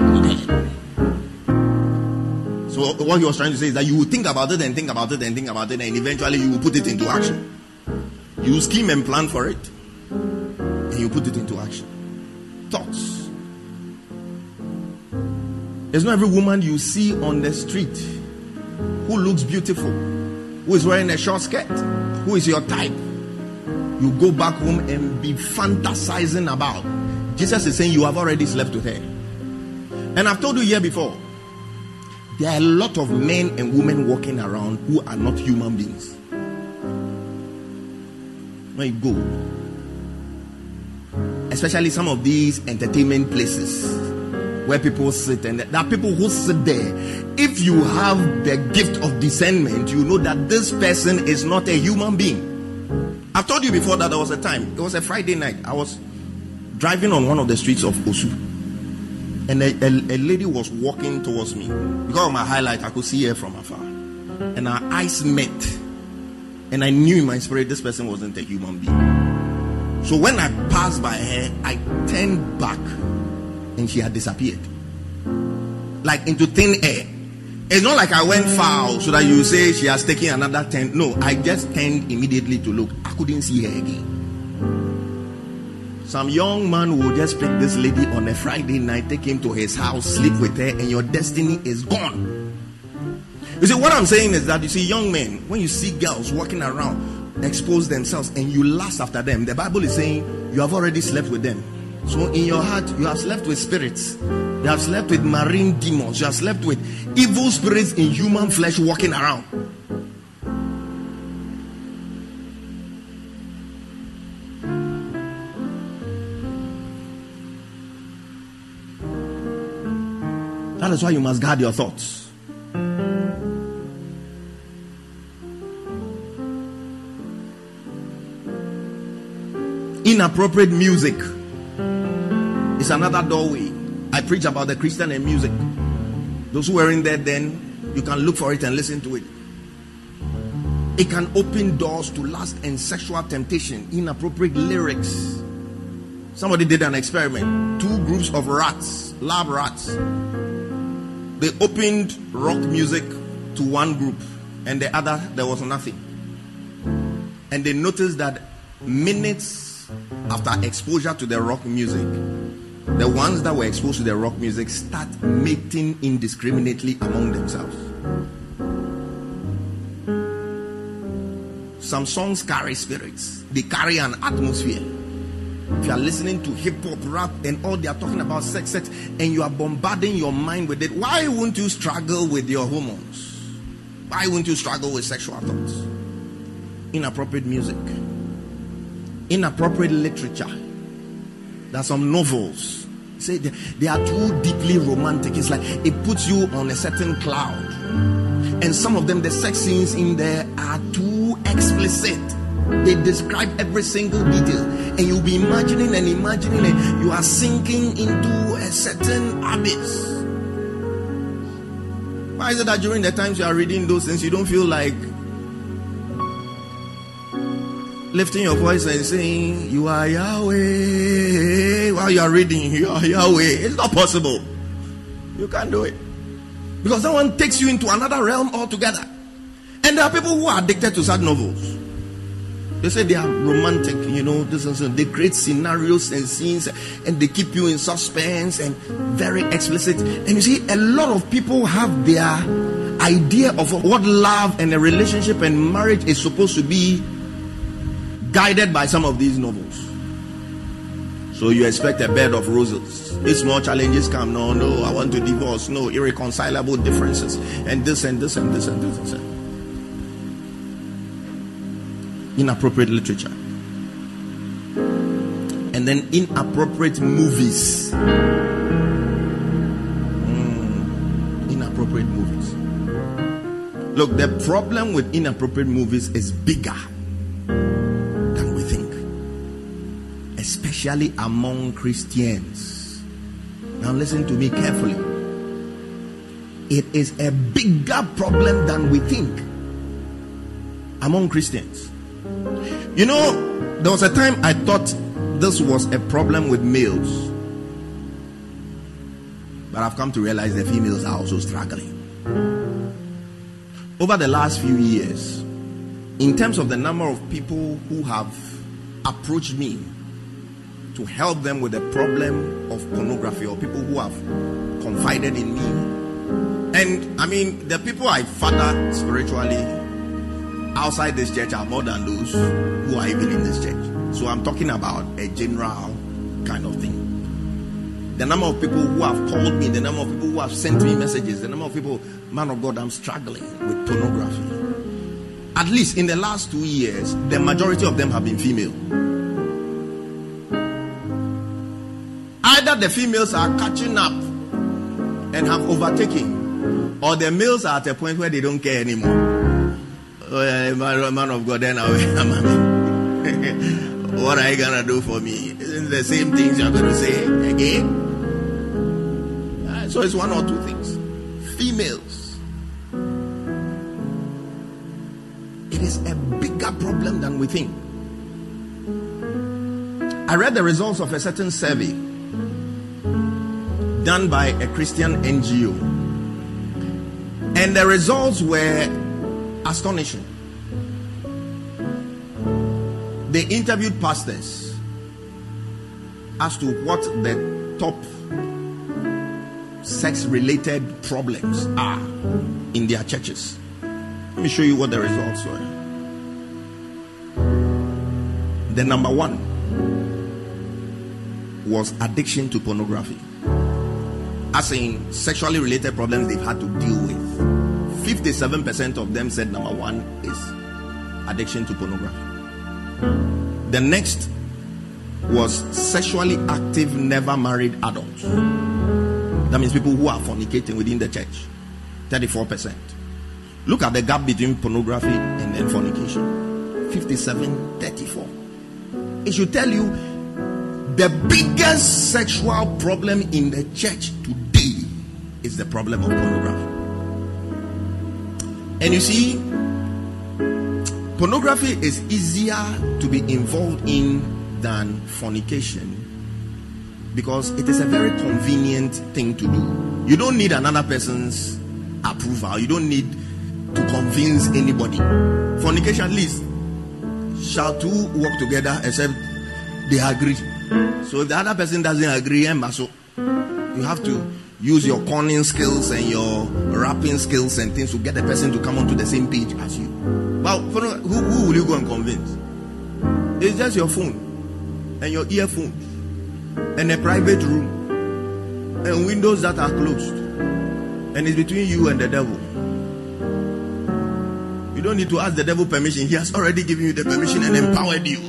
So, what he was trying to say is that you will think about it and think about it and think about it, and eventually you will put it into action. You scheme and plan for it, and you put it into action. Thoughts. There's not every woman you see on the street who looks beautiful who is wearing a short skirt, who is your type, you go back home and be fantasizing about. Jesus is saying you have already slept with her. And I've told you here before, there are a lot of men and women walking around who are not human beings. When you go, especially some of these entertainment places where people sit, and there are people who sit there. If you have the gift of discernment, you know that this person is not a human being. I've told you before that there was a time, it was a Friday night. I was driving on one of the streets of Osu, and a, a, a lady was walking towards me. Because of my highlight, I could see her from afar, and our eyes met. And I knew in my spirit this person wasn't a human being. So when I passed by her, I turned back and she had disappeared. Like into thin air. It's not like I went foul so that you say she has taken another 10. No, I just turned immediately to look. I couldn't see her again. Some young man will just pick this lady on a Friday night, take him to his house, sleep with her, and your destiny is gone. You see, what I'm saying is that you see, young men, when you see girls walking around, expose themselves, and you lust after them, the Bible is saying you have already slept with them. So in your heart, you have slept with spirits. You have slept with marine demons. You have slept with evil spirits in human flesh walking around. That is why you must guard your thoughts. Inappropriate music it's another doorway. I preach about the Christian and music. Those who were in there then, you can look for it and listen to it. It can open doors to lust and sexual temptation, inappropriate lyrics. Somebody did an experiment. Two groups of rats, lab rats. they opened rock music to one group and the other there was nothing. And they noticed that minutes after exposure to the rock music, the ones that were exposed to the rock music start mating indiscriminately among themselves. Some songs carry spirits, they carry an atmosphere. If you are listening to hip hop, rap, and all they are talking about sex, sex, and you are bombarding your mind with it, why won't you struggle with your hormones? Why won't you struggle with sexual thoughts? Inappropriate music, inappropriate literature. There are some novels. Say they, they are too deeply romantic. It's like it puts you on a certain cloud. And some of them, the sex scenes in there are too explicit. They describe every single detail, and you'll be imagining and imagining, and you are sinking into a certain abyss. Why is it that during the times you are reading those things, you don't feel like lifting your voice and saying, You are Yahweh while you are reading, You are Yahweh? It's not possible. You can't do it. Because someone takes you into another realm altogether. And there are people who are addicted to sad novels. They say they are romantic, you know, this and so. They create scenarios and scenes and they keep you in suspense and very explicit. And you see, a lot of people have their idea of what love and a relationship and marriage is supposed to be guided by some of these novels. So you expect a bed of roses. If small challenges come, no, no, I want to divorce, no, irreconcilable differences, and this and this and this and this and this. Inappropriate literature. And then inappropriate movies. Mm, inappropriate movies. Look, the problem with inappropriate movies is bigger especially among Christians. Now, listen to me carefully. It is a bigger problem than we think among Christians. You know, there was a time I thought this was a problem with males, but I've come to realize the females are also struggling. Over the last few years, in terms of the number of people who have approached me to help them with the problem of pornography or people who have confided in me. And I mean, the people I father spiritually outside this church are more than those who are even in this church. So I'm talking about a general kind of thing. The number of people who have called me, the number of people who have sent me messages, the number of people, man of God, I'm struggling with pornography. At least in the last two years, the majority of them have been female. Either the females are catching up and have overtaken, or the males are at a point where they don't care anymore. Oh, yeah, man, of God, then I will. what are you gonna do for me? Isn't the same things you're gonna say again? Uh, so it's one or two things. Females. It is a bigger problem than we think. I read the results of a certain survey done by a Christian NGO. And the results were astonishing. They interviewed pastors as to what the top sex related problems are in their churches. Let me show you what the results were. The number one was addiction to pornography. As in sexually related problems they've had to deal with. 57% of them said number one is addiction to pornography. The next was sexually active, never married adults. That means people who are fornicating within the church. 34%. Look at the gap between pornography and then fornication 57 34. It should tell you the biggest sexual problem in the church today is the problem of pornography. And you see, pornography is easier to be involved in than fornication because it is a very convenient thing to do. You don't need another person's approval. You don't need to convince anybody. Fornication, at least, shall two work together except they agree. So if the other person doesn't agree, eh, and so you have to use your conning skills and your rapping skills and things to get the person to come onto the same page as you. But who, who will you go and convince? It's just your phone and your earphones and a private room and windows that are closed. And it's between you and the devil. You don't need to ask the devil permission. He has already given you the permission and empowered you.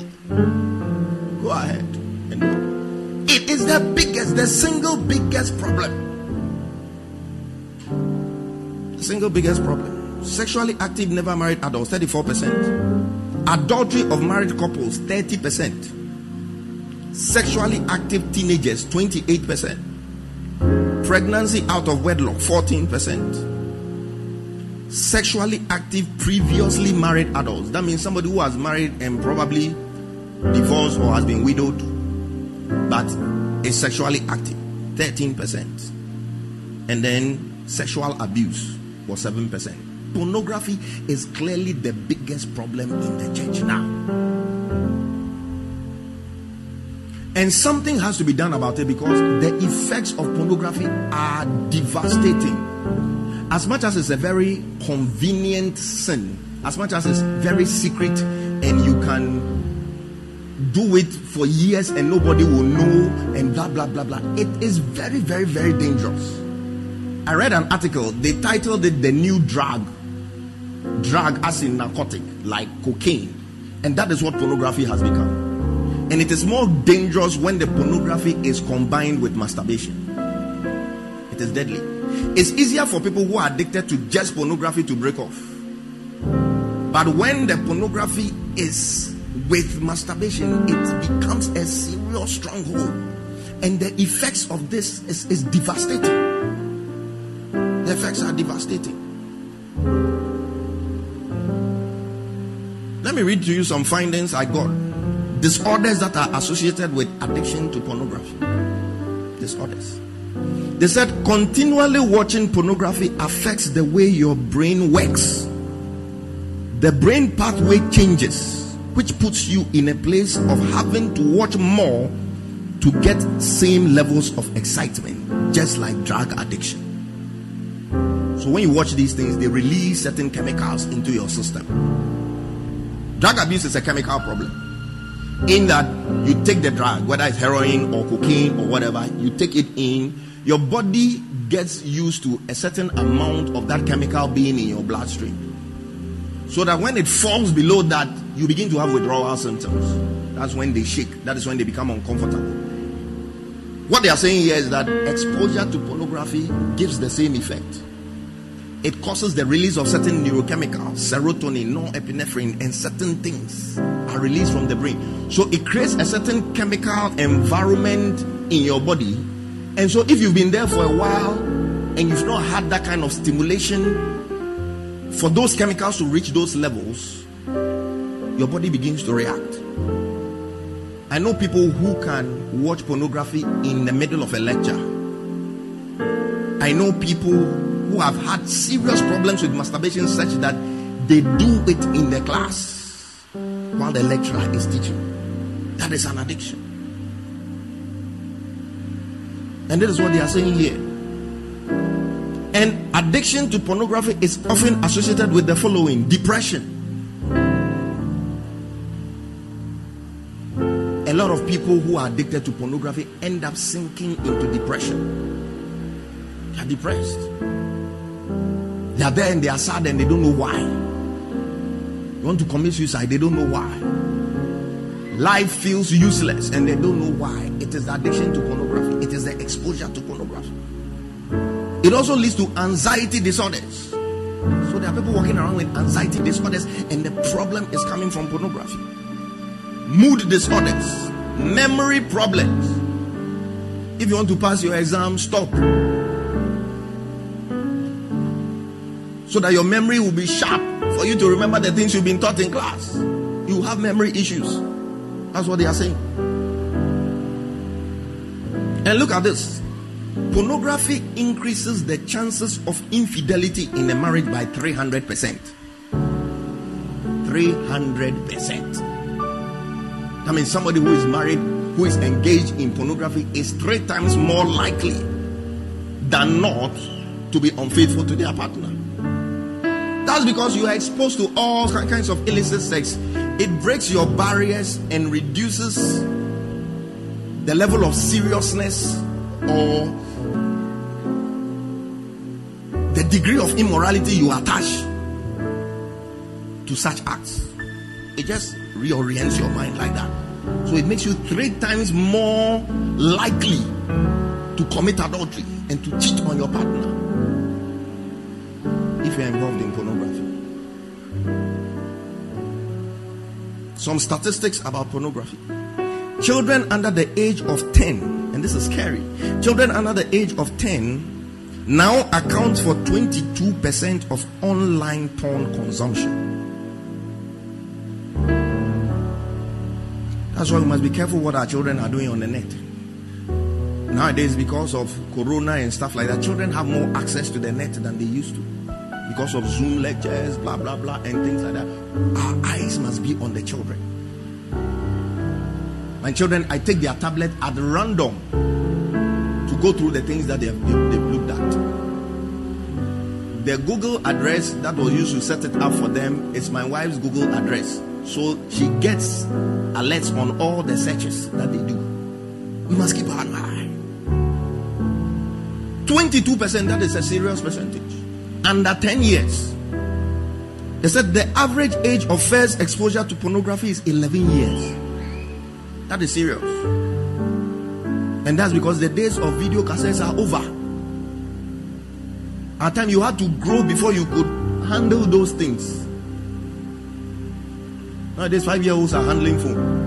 Go ahead and. It is the biggest, the single biggest problem. The single biggest problem. Sexually active, never married adults, 34%. Adultery of married couples, 30% sexually active teenagers 28%, pregnancy out of wedlock 14%, sexually active previously married adults. That means somebody who has married and probably divorced or has been widowed but is sexually active 13%. And then sexual abuse was 7%. Pornography is clearly the biggest problem in the church now. And something has to be done about it because the effects of pornography are devastating. As much as it's a very convenient sin, as much as it's very secret and you can do it for years and nobody will know and blah blah blah blah, it is very, very, very dangerous. I read an article, they titled it The New Drug. Drug as in narcotic, like cocaine. And that is what pornography has become. And it is more dangerous when the pornography is combined with masturbation. It is deadly. It's easier for people who are addicted to just pornography to break off. But when the pornography is with masturbation, it becomes a serious stronghold. And the effects of this is, is devastating. Effects are devastating. Let me read to you some findings I got disorders that are associated with addiction to pornography. Disorders. They said continually watching pornography affects the way your brain works. The brain pathway changes, which puts you in a place of having to watch more to get same levels of excitement, just like drug addiction. So when you watch these things, they release certain chemicals into your system. Drug abuse is a chemical problem in that you take the drug, whether it's heroin or cocaine or whatever, you take it in, your body gets used to a certain amount of that chemical being in your bloodstream. So that when it falls below that, you begin to have withdrawal symptoms. That's when they shake, that is when they become uncomfortable. What they are saying here is that exposure to pornography gives the same effect it causes the release of certain neurochemicals, serotonin, norepinephrine, and certain things are released from the brain. So it creates a certain chemical environment in your body. And so if you've been there for a while and you've not had that kind of stimulation for those chemicals to reach those levels, your body begins to react. I know people who can watch pornography in the middle of a lecture. I know people who have had serious problems with masturbation such that they do it in the class while the lecturer is teaching. That is an addiction. And that is what they are saying here. And addiction to pornography is often associated with the following depression. A lot of people who are addicted to pornography end up sinking into depression. They are depressed. They are there and they are sad and they don't know why. You want to commit suicide, they don't know why. Life feels useless and they don't know why. It is the addiction to pornography, it is the exposure to pornography. It also leads to anxiety disorders. So there are people walking around with anxiety disorders, and the problem is coming from pornography. Mood disorders, memory problems. If you want to pass your exam, stop. So that your memory will be sharp for you to remember the things you've been taught in class. You have memory issues. That's what they are saying. And look at this. Pornography increases the chances of infidelity in a marriage by 300%. 300%. That means somebody who is married, who is engaged in pornography, is three times more likely than not to be unfaithful to their partner. That's because you are exposed to all kinds of illicit sex. It breaks your barriers and reduces the level of seriousness or the degree of immorality you attach to such acts. It just reorients your mind like that. So it makes you three times more likely to commit adultery and to cheat on your partner if you're involved in pornography. Some statistics about pornography. Children under the age of 10, and this is scary, children under the age of 10 now account for 22% of online porn consumption. That's why we must be careful what our children are doing on the net. Nowadays, because of corona and stuff like that, children have more access to the net than they used to. Because of Zoom lectures, blah, blah, blah, and things like that. Our eyes must be on the children. My children, I take their tablet at random to go through the things that they have, they've, looked at. The Google address that was used to set it up for them is my wife's Google address. So she gets alerts on all the searches that they do. We must keep our eye. 22%, that is a serious percentage. Under 10 years. They said the average age of first exposure to pornography is 11 years. That is serious. And that's because the days of video cassettes are over. At time you had to grow before you could handle those things. Nowadays, five year olds are handling phone.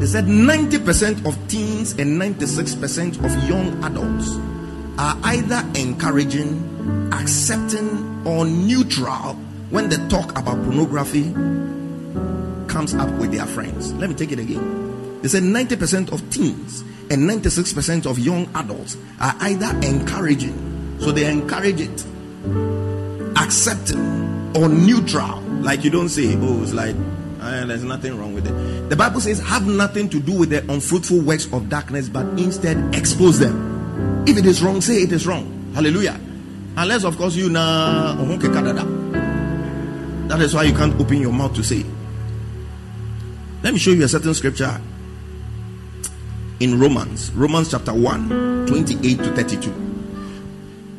They said 90% of teens and 96% of young adults are either encouraging, accepting, or neutral when they talk about pornography comes up with their friends. Let me take it again. They said 90% of teens and 96% of young adults are either encouraging, so they encourage it, accepting, or neutral. Like you don't say, oh, it's like uh, there's nothing wrong with it. The Bible says, have nothing to do with the unfruitful works of darkness, but instead expose them. If it is wrong, say it is wrong. Hallelujah. Unless, of course, you na that is why you can't open your mouth to say. Let me show you a certain scripture in Romans, Romans chapter 1, 28 to 32.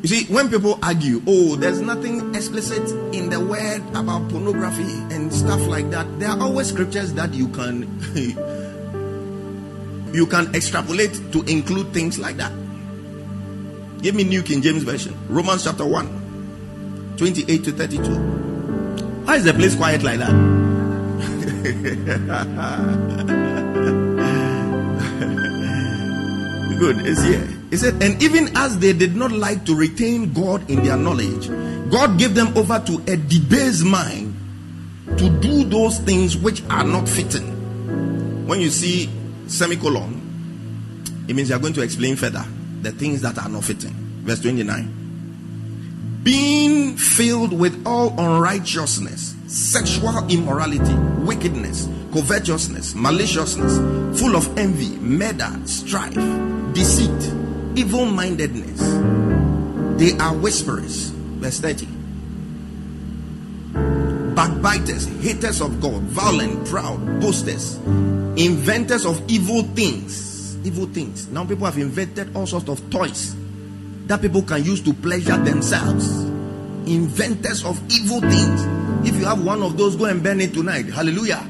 You see, when people argue, oh, there's nothing explicit in the word about pornography and stuff like that, there are always scriptures that you can you can extrapolate to include things like that. Give me New King James Version, Romans chapter 1, 28 to 32. Why is the place quiet like that? Good, it's here. He said, and even as they did not like to retain God in their knowledge, God gave them over to a debased mind to do those things which are not fitting. When you see semicolon, it means you are going to explain further the things that are not fitting. Verse 29. Being filled with all unrighteousness, sexual immorality, wickedness, covetousness, maliciousness, full of envy, murder, strife, deceit evil mindedness. They are whisperers. Verse 30. Backbiters, haters of God, violent, proud, boasters, inventors of evil things. Evil things. Now people have invented all sorts of toys that people can use to pleasure themselves. Inventors of evil things. If you have one of those, go and burn it tonight. Hallelujah.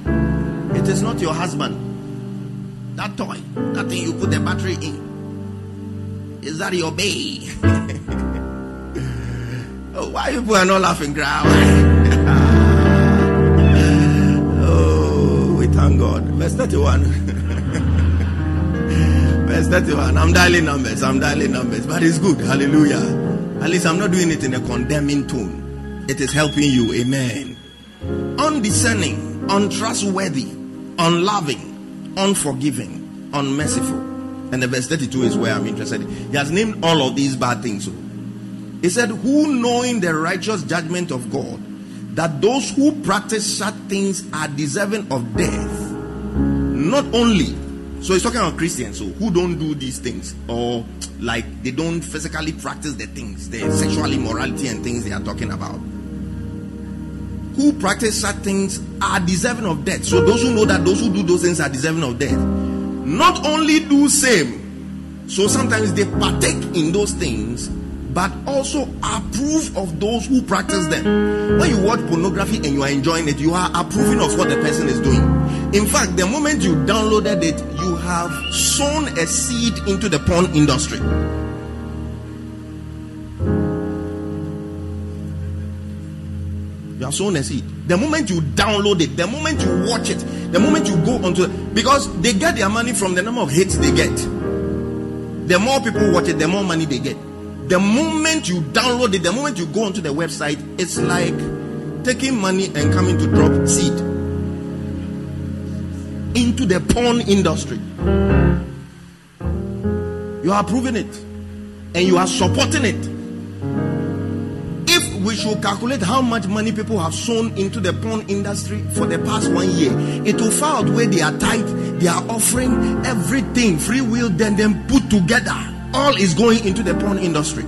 It is not your husband. That toy, that thing you put the battery in is that your bae? oh, why people are not laughing, crowd? oh, we thank God. Verse 31. Verse 31. I'm dialing numbers. I'm dialing numbers. But it's good. Hallelujah. At least I'm not doing it in a condemning tone. It is helping you. Amen. Undiscerning, untrustworthy, unloving, unforgiving, unmerciful. And the verse 32 is where I'm interested. He has named all of these bad things. Oh. He said, Who knowing the righteous judgment of God, that those who practice such things are deserving of death, not only so he's talking about Christians so who don't do these things or like they don't physically practice the things, the sexual immorality and things they are talking about. Who practice such things are deserving of death. So those who know that those who do those things are deserving of death, not only do same. So sometimes they partake in those things, but also approve of those who practice them. When you watch pornography and you are enjoying it, you are approving of what the person is doing. In fact, the moment you downloaded it, you have sown a seed into the porn industry. You have sown a seed. The moment you download it, the moment you watch it, the moment you go onto it, because they get their money from the number of hits they get. The more people watch it, the more money they get. The moment you download it, the moment you go onto the website, it's like taking money and coming to drop seed into the porn industry. You are approving it and you are supporting it. If we should calculate how much money people have sown into the porn industry for the past one year, it will far outweigh their tithe, their offering, everything, free will, then then put together. All is going into the porn industry.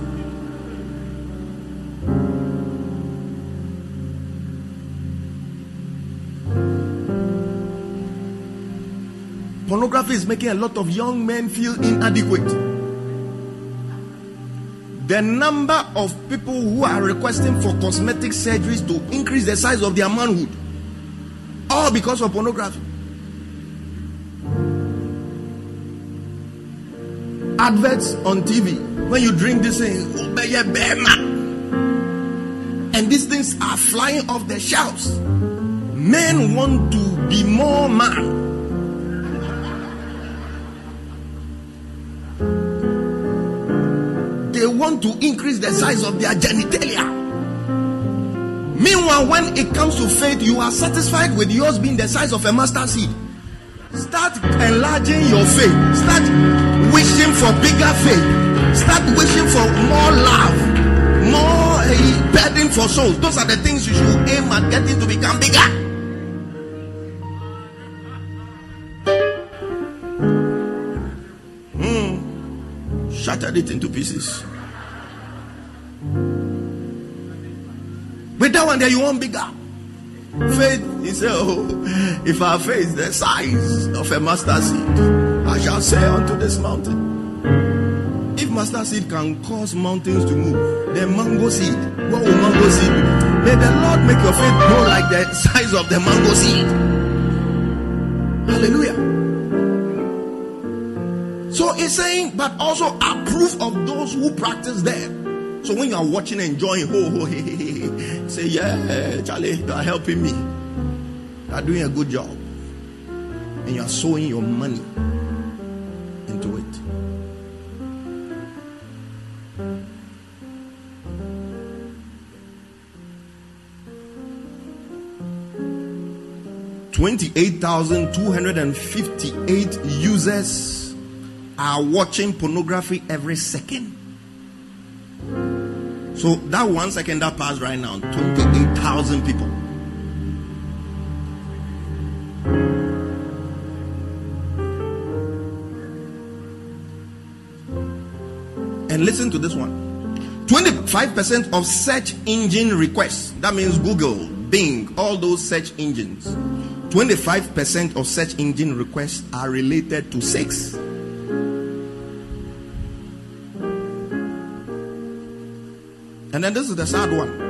Is making a lot of young men feel inadequate. The number of people who are requesting for cosmetic surgeries to increase the size of their manhood, all because of pornography. Adverts on TV when you drink this and these things are flying off the shelves. Men want to be more man. Want to increase the size of their genitalia. Meanwhile, when it comes to faith, you are satisfied with yours being the size of a mustard seed. Start enlarging your faith. Start wishing for bigger faith. Start wishing for more love, more uh, burden for souls. Those are the things you should aim at getting to become bigger. shattered it into pieces. With that one there, you want bigger. Faith, he said, Oh, if our faith the size of a mustard seed, I shall say unto this mountain. If mustard seed can cause mountains to move, then mango seed, what will mango seed do? May the Lord make your faith grow like the size of the mango seed. Hallelujah. So he's saying, but also approve of those who practice them. So when you are watching, and enjoying, ho, ho, hey, hey, hey, say, yeah, Charlie, you are helping me. You are doing a good job. And you are sowing your money into it. Twenty-eight thousand two hundred and fifty-eight users are watching pornography every second. So that one second that passed right now, 28,000 people. And listen to this one. 25% of search engine requests, that means Google, Bing, all those search engines, 25% of search engine requests are related to sex. And then this is the sad one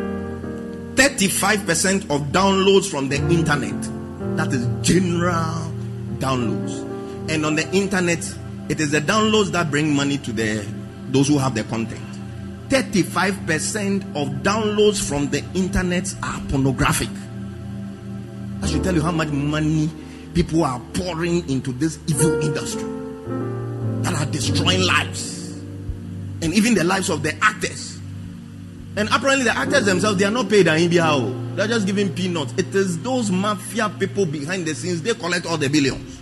35% of downloads from the internet, that is general downloads. And on the internet, it is the downloads that bring money to the those who have the content. 35% of downloads from the internet are pornographic. I should tell you how much money people are pouring into this evil industry that are destroying lives and even the lives of the actors. And apparently, the actors themselves they are not paid in India. Oh. They're just giving peanuts. It is those mafia people behind the scenes, they collect all the billions.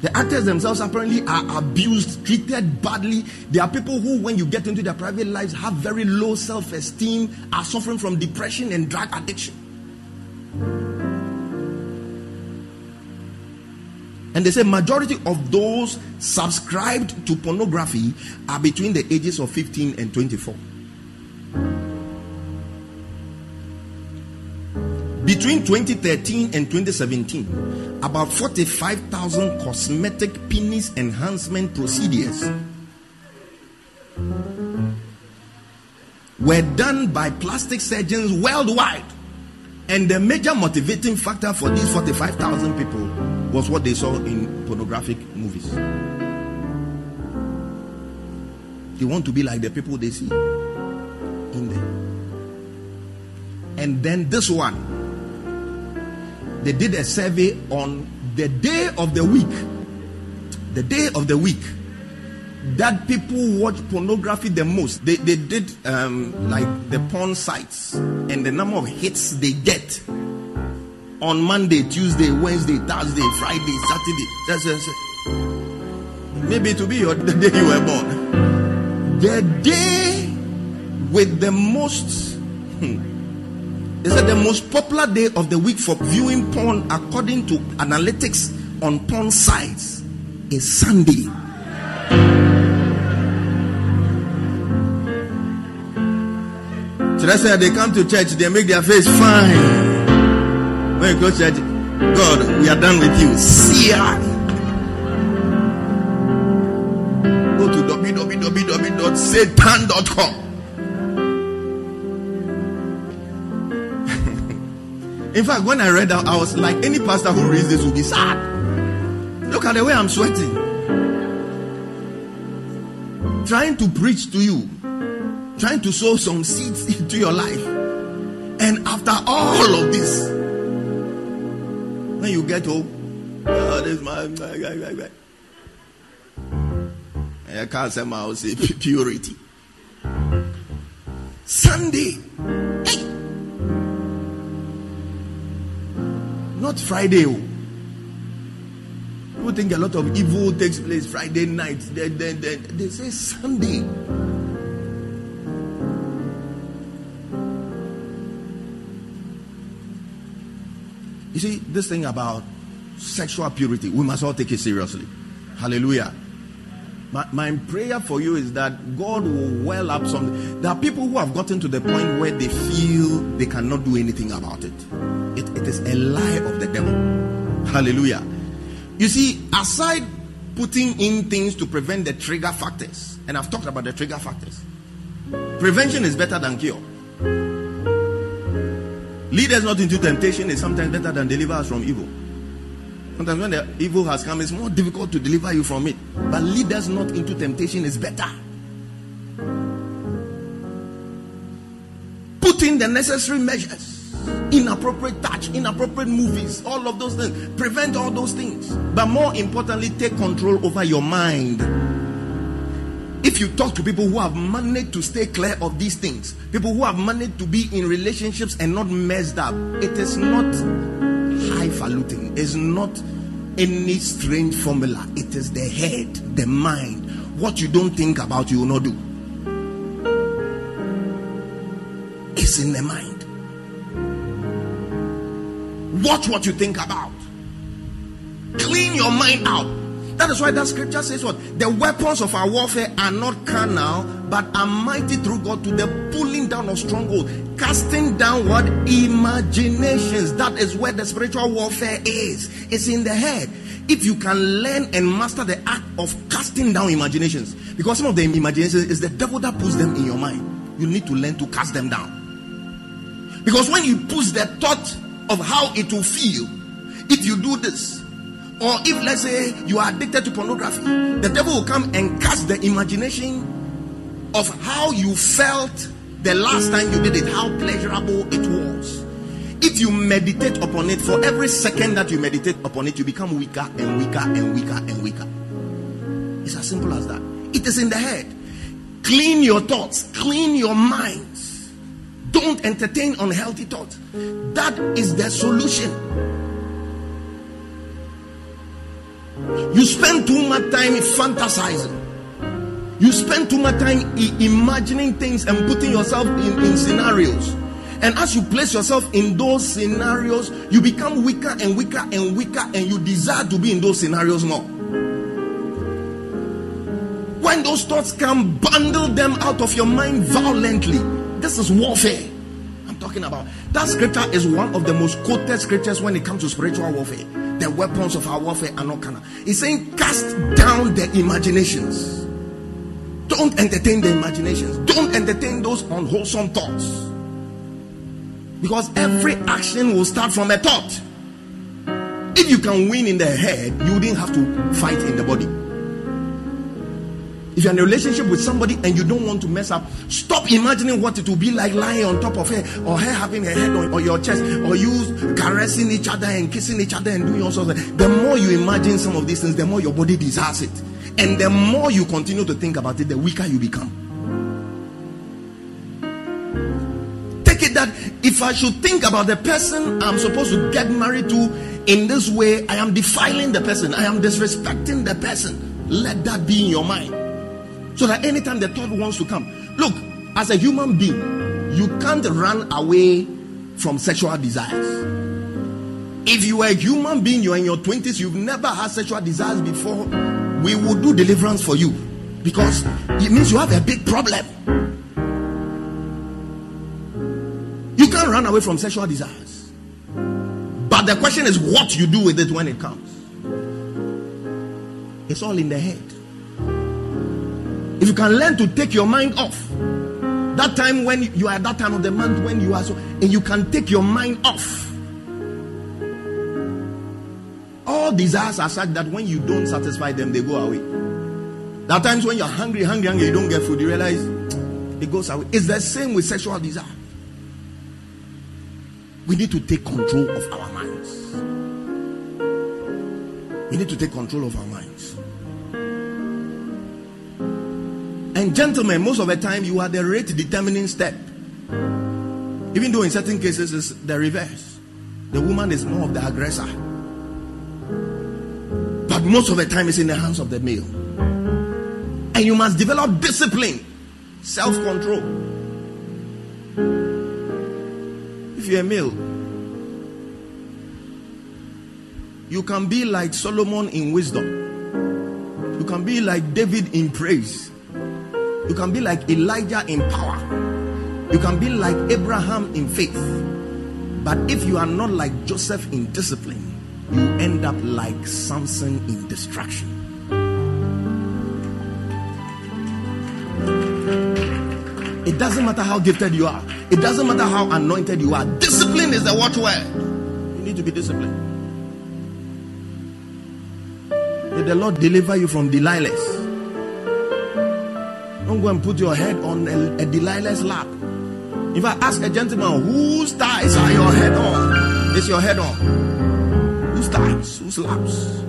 The actors themselves apparently are abused, treated badly. There are people who, when you get into their private lives, have very low self esteem, are suffering from depression and drug addiction. And they say majority of those subscribed to pornography are between the ages of 15 and 24. Between 2013 and 2017, about 45,000 cosmetic penis enhancement procedures were done by plastic surgeons worldwide. And the major motivating factor for these 45,000 people was what they saw in pornographic movies. They want to be like the people they see in there. And then this one, they did a survey on the day of the week, the day of the week that people watch pornography the most. They, they did um, like the porn sites and the number of hits they get on Monday, Tuesday, Wednesday, Thursday, Friday, Saturday. That's, that's, maybe to be your, the day you were born. The day with the most. Hmm, is that the most popular day of the week for viewing porn according to analytics on porn sites is Sunday. So that's why they come to church, they make their face fine. When you go to church, God, we are done with you. See ya. Go to www.satan.com. In fact, when I read that, I was like, any pastor who reads this will be sad. Look at the way I'm sweating. Trying to preach to you, trying to sow some seeds into your life. And after all of this, when you get home, oh, ah, this is my, my, my, my, my. I can't say my say purity. Sunday. Hey. Not Friday. oh. People think a lot of evil takes place Friday night. Then, then, then they say Sunday. You see, this thing about sexual purity, we must all take it seriously. Hallelujah. My, my prayer for you is that God will well up something. There are people who have gotten to the point where they feel they cannot do anything about it. It, it is a lie of the devil. Hallelujah. You see, aside putting in things to prevent the trigger factors, and I've talked about the trigger factors, prevention is better than cure. Lead us not into temptation is sometimes better than deliver us from evil. Sometimes when the evil has come, it's more difficult to deliver you from it. But lead us not into temptation is better. Put in the necessary measures. Inappropriate touch, inappropriate movies, all of those things. Prevent all those things. But more importantly, take control over your mind. If you talk to people who have managed to stay clear of these things, people who have managed to be in relationships and not messed up, it is not highfalutin. It's not any strange formula. It is the head, the mind. What you don't think about, you will not do. It's in the mind. Watch what you think about. Clean your mind out. That is why that scripture says what? The weapons of our warfare are not carnal, but are mighty through God to the pulling down of strongholds, casting down what? Imaginations. That is where the spiritual warfare is. It's in the head. If you can learn and master the act of casting down imaginations, because some of the imaginations is the devil that puts them in your mind. You need to learn to cast them down. Because when you push the thought of how it will feel, if you do this, or if let's say you are addicted to pornography, the devil will come and cast the imagination of how you felt the last time you did it, how pleasurable it was. If you meditate upon it, for every second that you meditate upon it, you become weaker and weaker and weaker and weaker. It's as simple as that. It is in the head. Clean your thoughts, clean your minds. Don't entertain unhealthy thoughts. That is the solution. You spend too much time fantasizing. You spend too much time imagining things and putting yourself in, in scenarios. And as you place yourself in those scenarios, you become weaker and weaker and weaker, and you desire to be in those scenarios more. When those thoughts come, bundle them out of your mind violently. This is warfare. I'm talking about. That scripture is one of the most quoted scriptures when it comes to spiritual warfare. The weapons of our warfare are not carnal. It's saying, cast down the imaginations. Don't entertain the imaginations. Don't entertain those unwholesome thoughts. Because every action will start from a thought. If you can win in the head, you didn't have to fight in the body. If you're in a relationship with somebody and you don't want to mess up, stop imagining what it will be like lying on top of her, or her having her head on, on your chest, or you caressing each other and kissing each other and doing all sorts of things. The more you imagine some of these things, the more your body desires it. And the more you continue to think about it, the weaker you become. Take it that if I should think about the person I'm supposed to get married to in this way, I am defiling the person, I am disrespecting the person. Let that be in your mind. So that anytime the thought wants to come, look, as a human being, you can't run away from sexual desires. If you are a human being, you are in your 20s, you've never had sexual desires before, we will do deliverance for you because it means you have a big problem. You can't run away from sexual desires. But the question is what you do with it when it comes. It's all in the head. If you can learn to take your mind off, that time when you are at that time of the month when you are so, and you can take your mind off. All desires are such that when you don't satisfy them, they go away. There are times when you're hungry, hungry, hungry, you don't get food, you realize it goes away. It's the same with sexual desire. We need to take control of our minds. We need to take control of our minds. And gentlemen, most of the time you are the rate determining step. Even though in certain cases it's the reverse. The woman is more of the aggressor. But most of the time it's in the hands of the male. And you must develop discipline, self control. If you're a male, you can be like Solomon in wisdom, you can be like David in praise, you can be like Elijah in power, you can be like Abraham in faith. But if you are not like Joseph in discipline, you end up like Samson in destruction. It doesn't matter how gifted you are, it doesn't matter how anointed you are. Discipline is the watchword. You need to be disciplined. May the Lord deliver you from Delilahs. Don't go and put your head on a, a Delilah's lap. If I ask a gentleman whose thighs are your head on, is your head on? Whose thighs? Whose laps?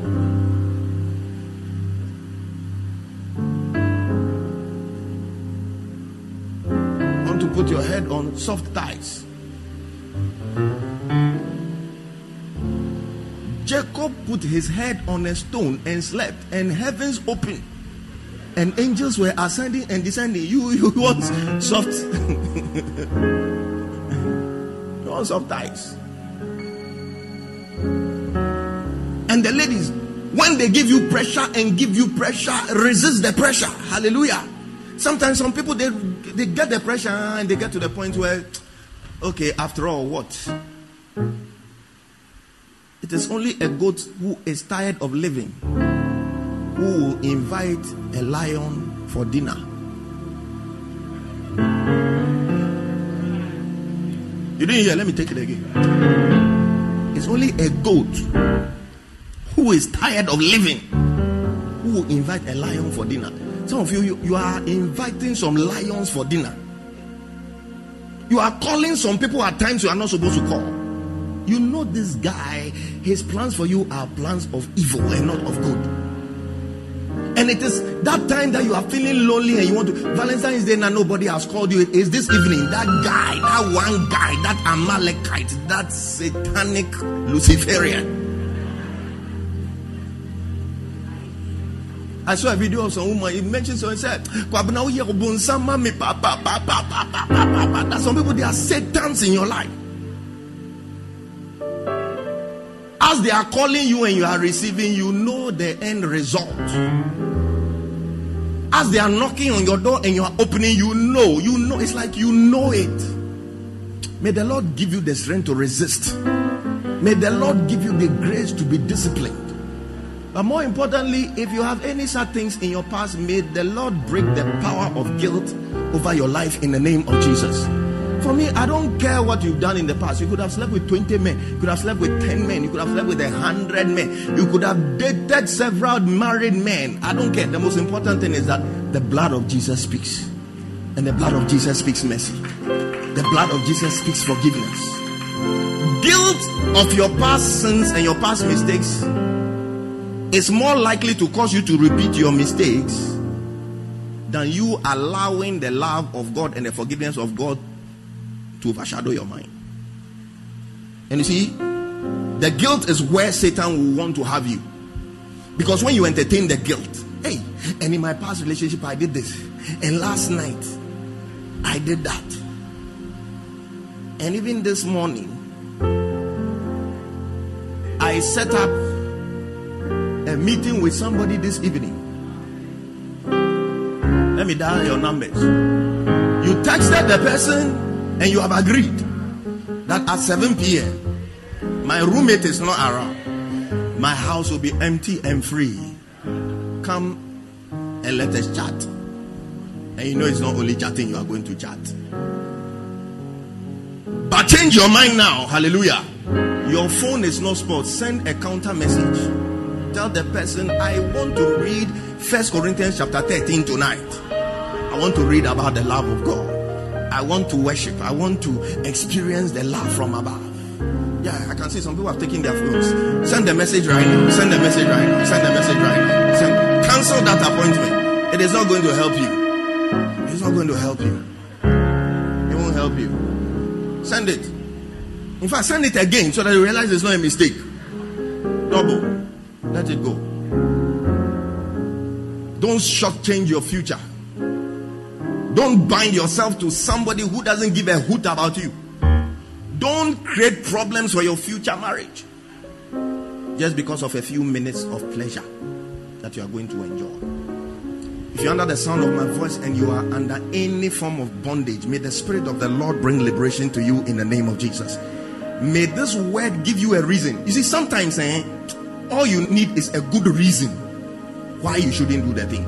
Want to put your head on soft thighs. Jacob put his head on a stone and slept, and heavens opened, and angels were ascending and descending. You, you want soft, you want soft thighs. And the ladies, when they give you pressure and give you pressure, resist the pressure. Hallelujah. Sometimes some people they they get the pressure and they get to the point where, okay, after all, what? It is only a goat who is tired of living who will invite a lion for dinner. You didn't hear? Let me take it again. It's only a goat who is tired of living who will invite a lion for dinner. Some of you, you, you are inviting some lions for dinner. You are calling some people at times you are not supposed to call. You know this guy, his plans for you are plans of evil and not of good. And it is that time that you are feeling lonely and you want to Valentine's Day now nobody has called you. It is this evening. That guy, that one guy, that Amalekite, that satanic Luciferian I saw a video of some woman. He mentioned so and said, "Kwabena uye obunsama mi pa pa pa pa pa pa pa pa pa." That some people they are satans in your life. As they are calling you and you are receiving, you know the end result. As they are knocking on your door and you are opening, you know, you know. It's like you know it. May the Lord give you the strength to resist. May the Lord give you the grace to be disciplined. But more importantly, if you have any such things in your past, may the Lord break the power of guilt over your life in the name of Jesus. For me, I don't care what you've done in the past. You could have slept with 20 men, you could have slept with 10 men, you could have slept with 100 men, you could have dated several married men. I don't care. The most important thing is that the blood of Jesus speaks. And the blood of Jesus speaks mercy. The blood of Jesus speaks forgiveness. Guilt of your past sins and your past mistakes is more likely to cause you to repeat your mistakes than you allowing the love of God and the forgiveness of God to overshadow your mind. And you see, the guilt is where Satan will want to have you. Because when you entertain the guilt, hey, and in my past relationship, I did this, and last night, I did that. And even this morning, I set up a meeting with somebody this evening. Let me dial your numbers. You texted the person and you have agreed that at 7 p.m., my roommate is not around. My house will be empty and free. Come and let us chat. And you know it's not only chatting, you are going to chat. But change your mind now. Hallelujah. Your phone is not spoiled. Send a counter message. Tell the person, I want to read First Corinthians chapter 13 tonight. I want to read about the love of God. I want to worship. I want to experience the love from above. Yeah, I can see some people have taken their phones. Send the message right now. Send the message right now. Send the message right now. Send, cancel that appointment. It is not going to help you. It's not going to help you. It won't help you. Send it. In fact, send it again so that you realize it's not a mistake. Double. Let it go. Don't shortchange your future. Don't bind yourself to somebody who doesn't give a hoot about you. Don't create problems for your future marriage just because of a few minutes of pleasure that you are going to enjoy. If you're under the sound of my voice and you are under any form of bondage, may the Spirit of the Lord bring liberation to you in the name of Jesus. May this word give you a reason. You see, sometimes eh, all you need is a good reason why you shouldn't do the thing.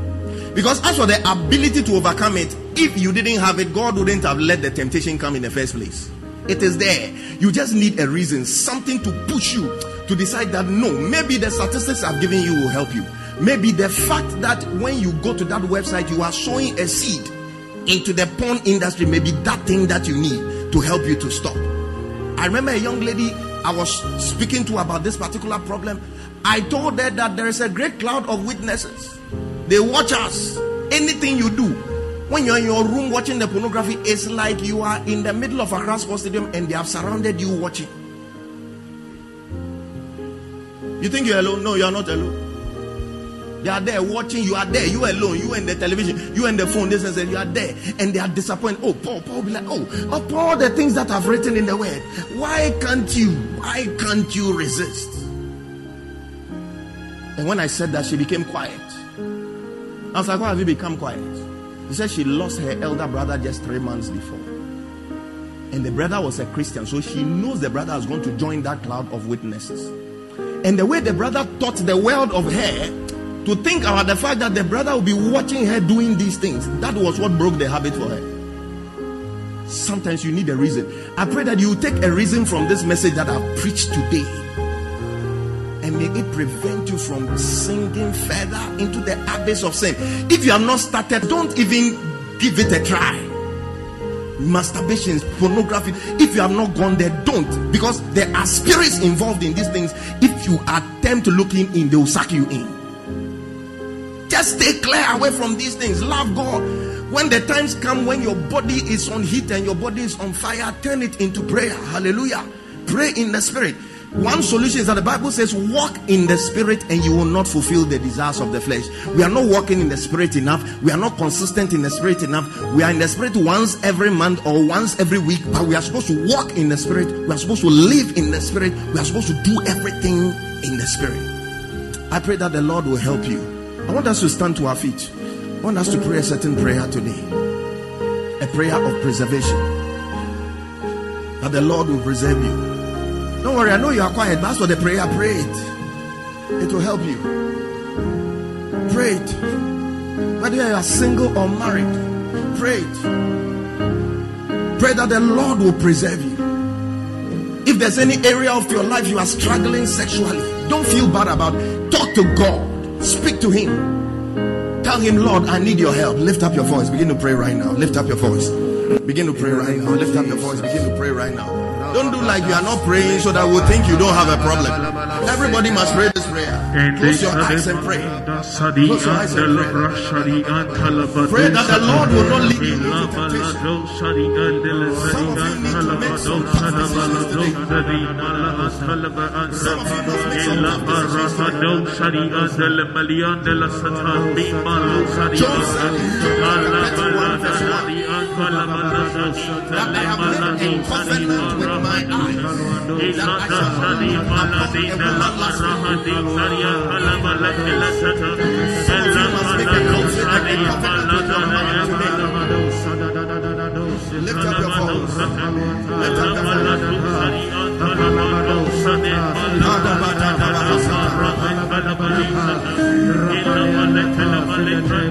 Because as for the ability to overcome it, if you didn't have it, God wouldn't have let the temptation come in the first place. It is there. You just need a reason, something to push you to decide that no, maybe the statistics I've given you will help you. Maybe the fact that when you go to that website, you are sowing a seed into the porn industry, maybe that thing that you need to help you to stop. I remember a young lady I was speaking to about this particular problem. I told her that there is a great cloud of witnesses. They watch us. Anything you do, when you're in your room watching the pornography, it's like you are in the middle of a Sports Stadium and they have surrounded you watching. You think you're alone? No, you are not alone. They are there watching. You are there. You alone. You and the television. You and the phone. This and that. You are there, and they are disappointed. Oh, Paul. Paul be like, oh, of all the things that I've written in the Word, why can't you? Why can't you resist? And when I said that, she became quiet. I was like, why have you become quiet? She said she lost her elder brother just three months before. And the brother was a Christian, so she knows the brother is going to join that cloud of witnesses. And the way the brother taught the world of her to think about the fact that the brother will be watching her doing these things, that was what broke the habit for her. Sometimes you need a reason. I pray that you take a reason from this message that I've preached today and may it prevent you from sinking further into the abyss of sin. If you have not started, don't even give it a try. Masturbation, pornography, if you have not gone there, don't because there are spirits involved in these things. If you attempt to look in, in they will suck you in. Just stay clear away from these things. Love God. When the times come when your body is on heat and your body is on fire, turn it into prayer. Hallelujah. Pray in the spirit One solution is that the Bible says, walk in the spirit and you will not fulfill the desires of the flesh. We are not walking in the spirit enough. We are not consistent in the spirit enough. We are in the spirit once every month or once every week, but we are supposed to walk in the spirit. We are supposed to live in the spirit. We are supposed to do everything in the spirit. I pray that the Lord will help you. I want us to stand to our feet. I want us to pray a certain prayer today. A prayer of preservation. That the Lord will preserve you. Don't worry, I know you are quiet, but as for the prayer, pray it. It will help you. Pray it. Whether you are single or married, pray it. Pray that the Lord will preserve you. If there's any area of your life you are struggling sexually, don't feel bad about it. Talk to God. Speak to Him. Tell Him, Lord, I need your help. Lift up your voice. Begin to pray right now. Lift up your voice. Begin to pray right now. Lift up your voice. Begin to pray right now. Don't do like you are not praying so that we'll think you don't have a problem. Everybody must pray this prayer. Close your eyes and pray. Close your eyes and pray. Pray that the Lord will not lead you into temptation. Some of you need to make some tough decisions today. Some of you must make some tough decisions today. Job said in Job chapter 31 verse 1 that I have made a covenant with my eyes that I shall not your mother today. Lift up your voice. Lift up your voice.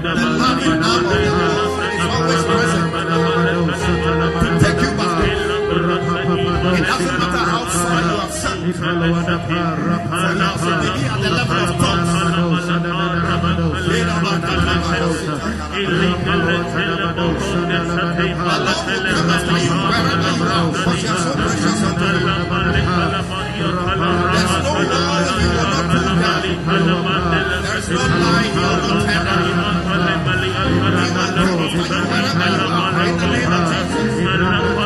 The loving arm of the Lord is always present It doesn't matter how far you have sunk. For now, so the level of thoughts. There's no not lie not you are, in the name of.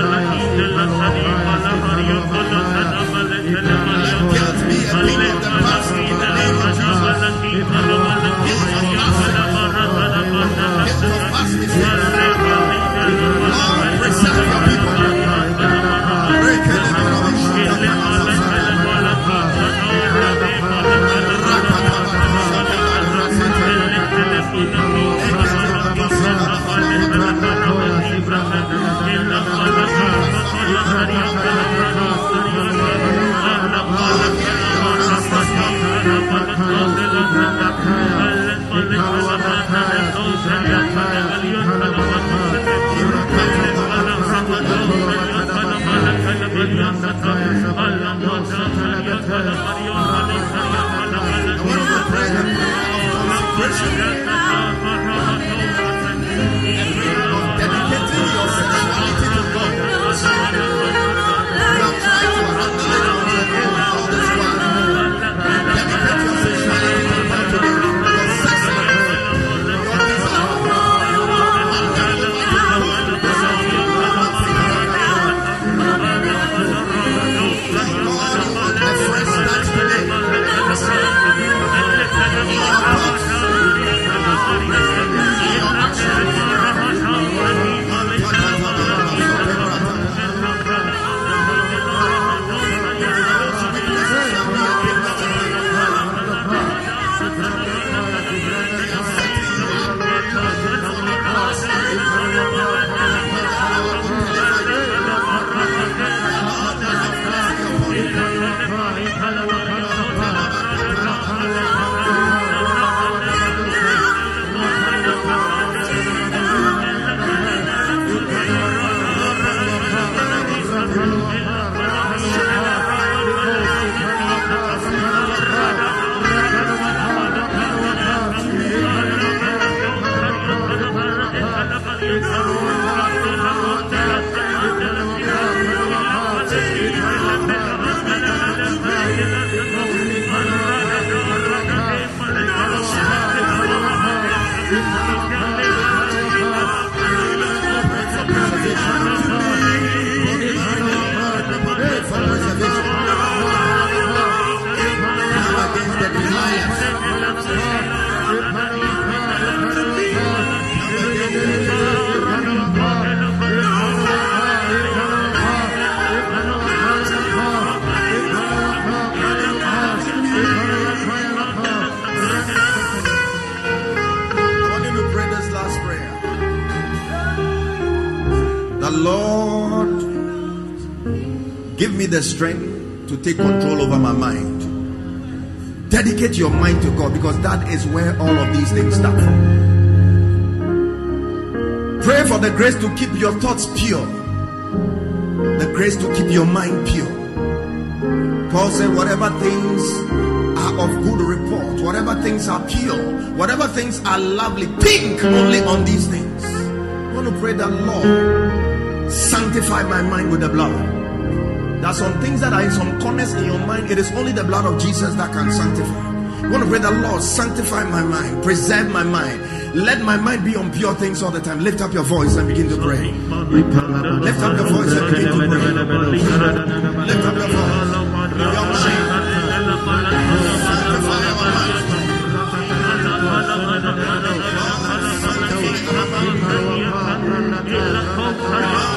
Guilt of the strength to take control over my mind. Dedicate your mind to God because that is where all of these things start from. Pray for the grace to keep your thoughts pure, the grace to keep your mind pure. Paul said, Whatever things are of good report, whatever things are pure, whatever things are lovely, think only on these things. I want to pray that Lord sanctify my mind with the blood. There are some things that are in some corners in your mind. It is only the blood of Jesus that can sanctify. You want to pray the Lord, sanctify my mind, preserve my mind. Let my mind be on pure things all the time. Lift up your voice and begin to pray. Lift up your voice and begin to pray. Lift up your voice. Your mind. Sanctify our mind. Mountain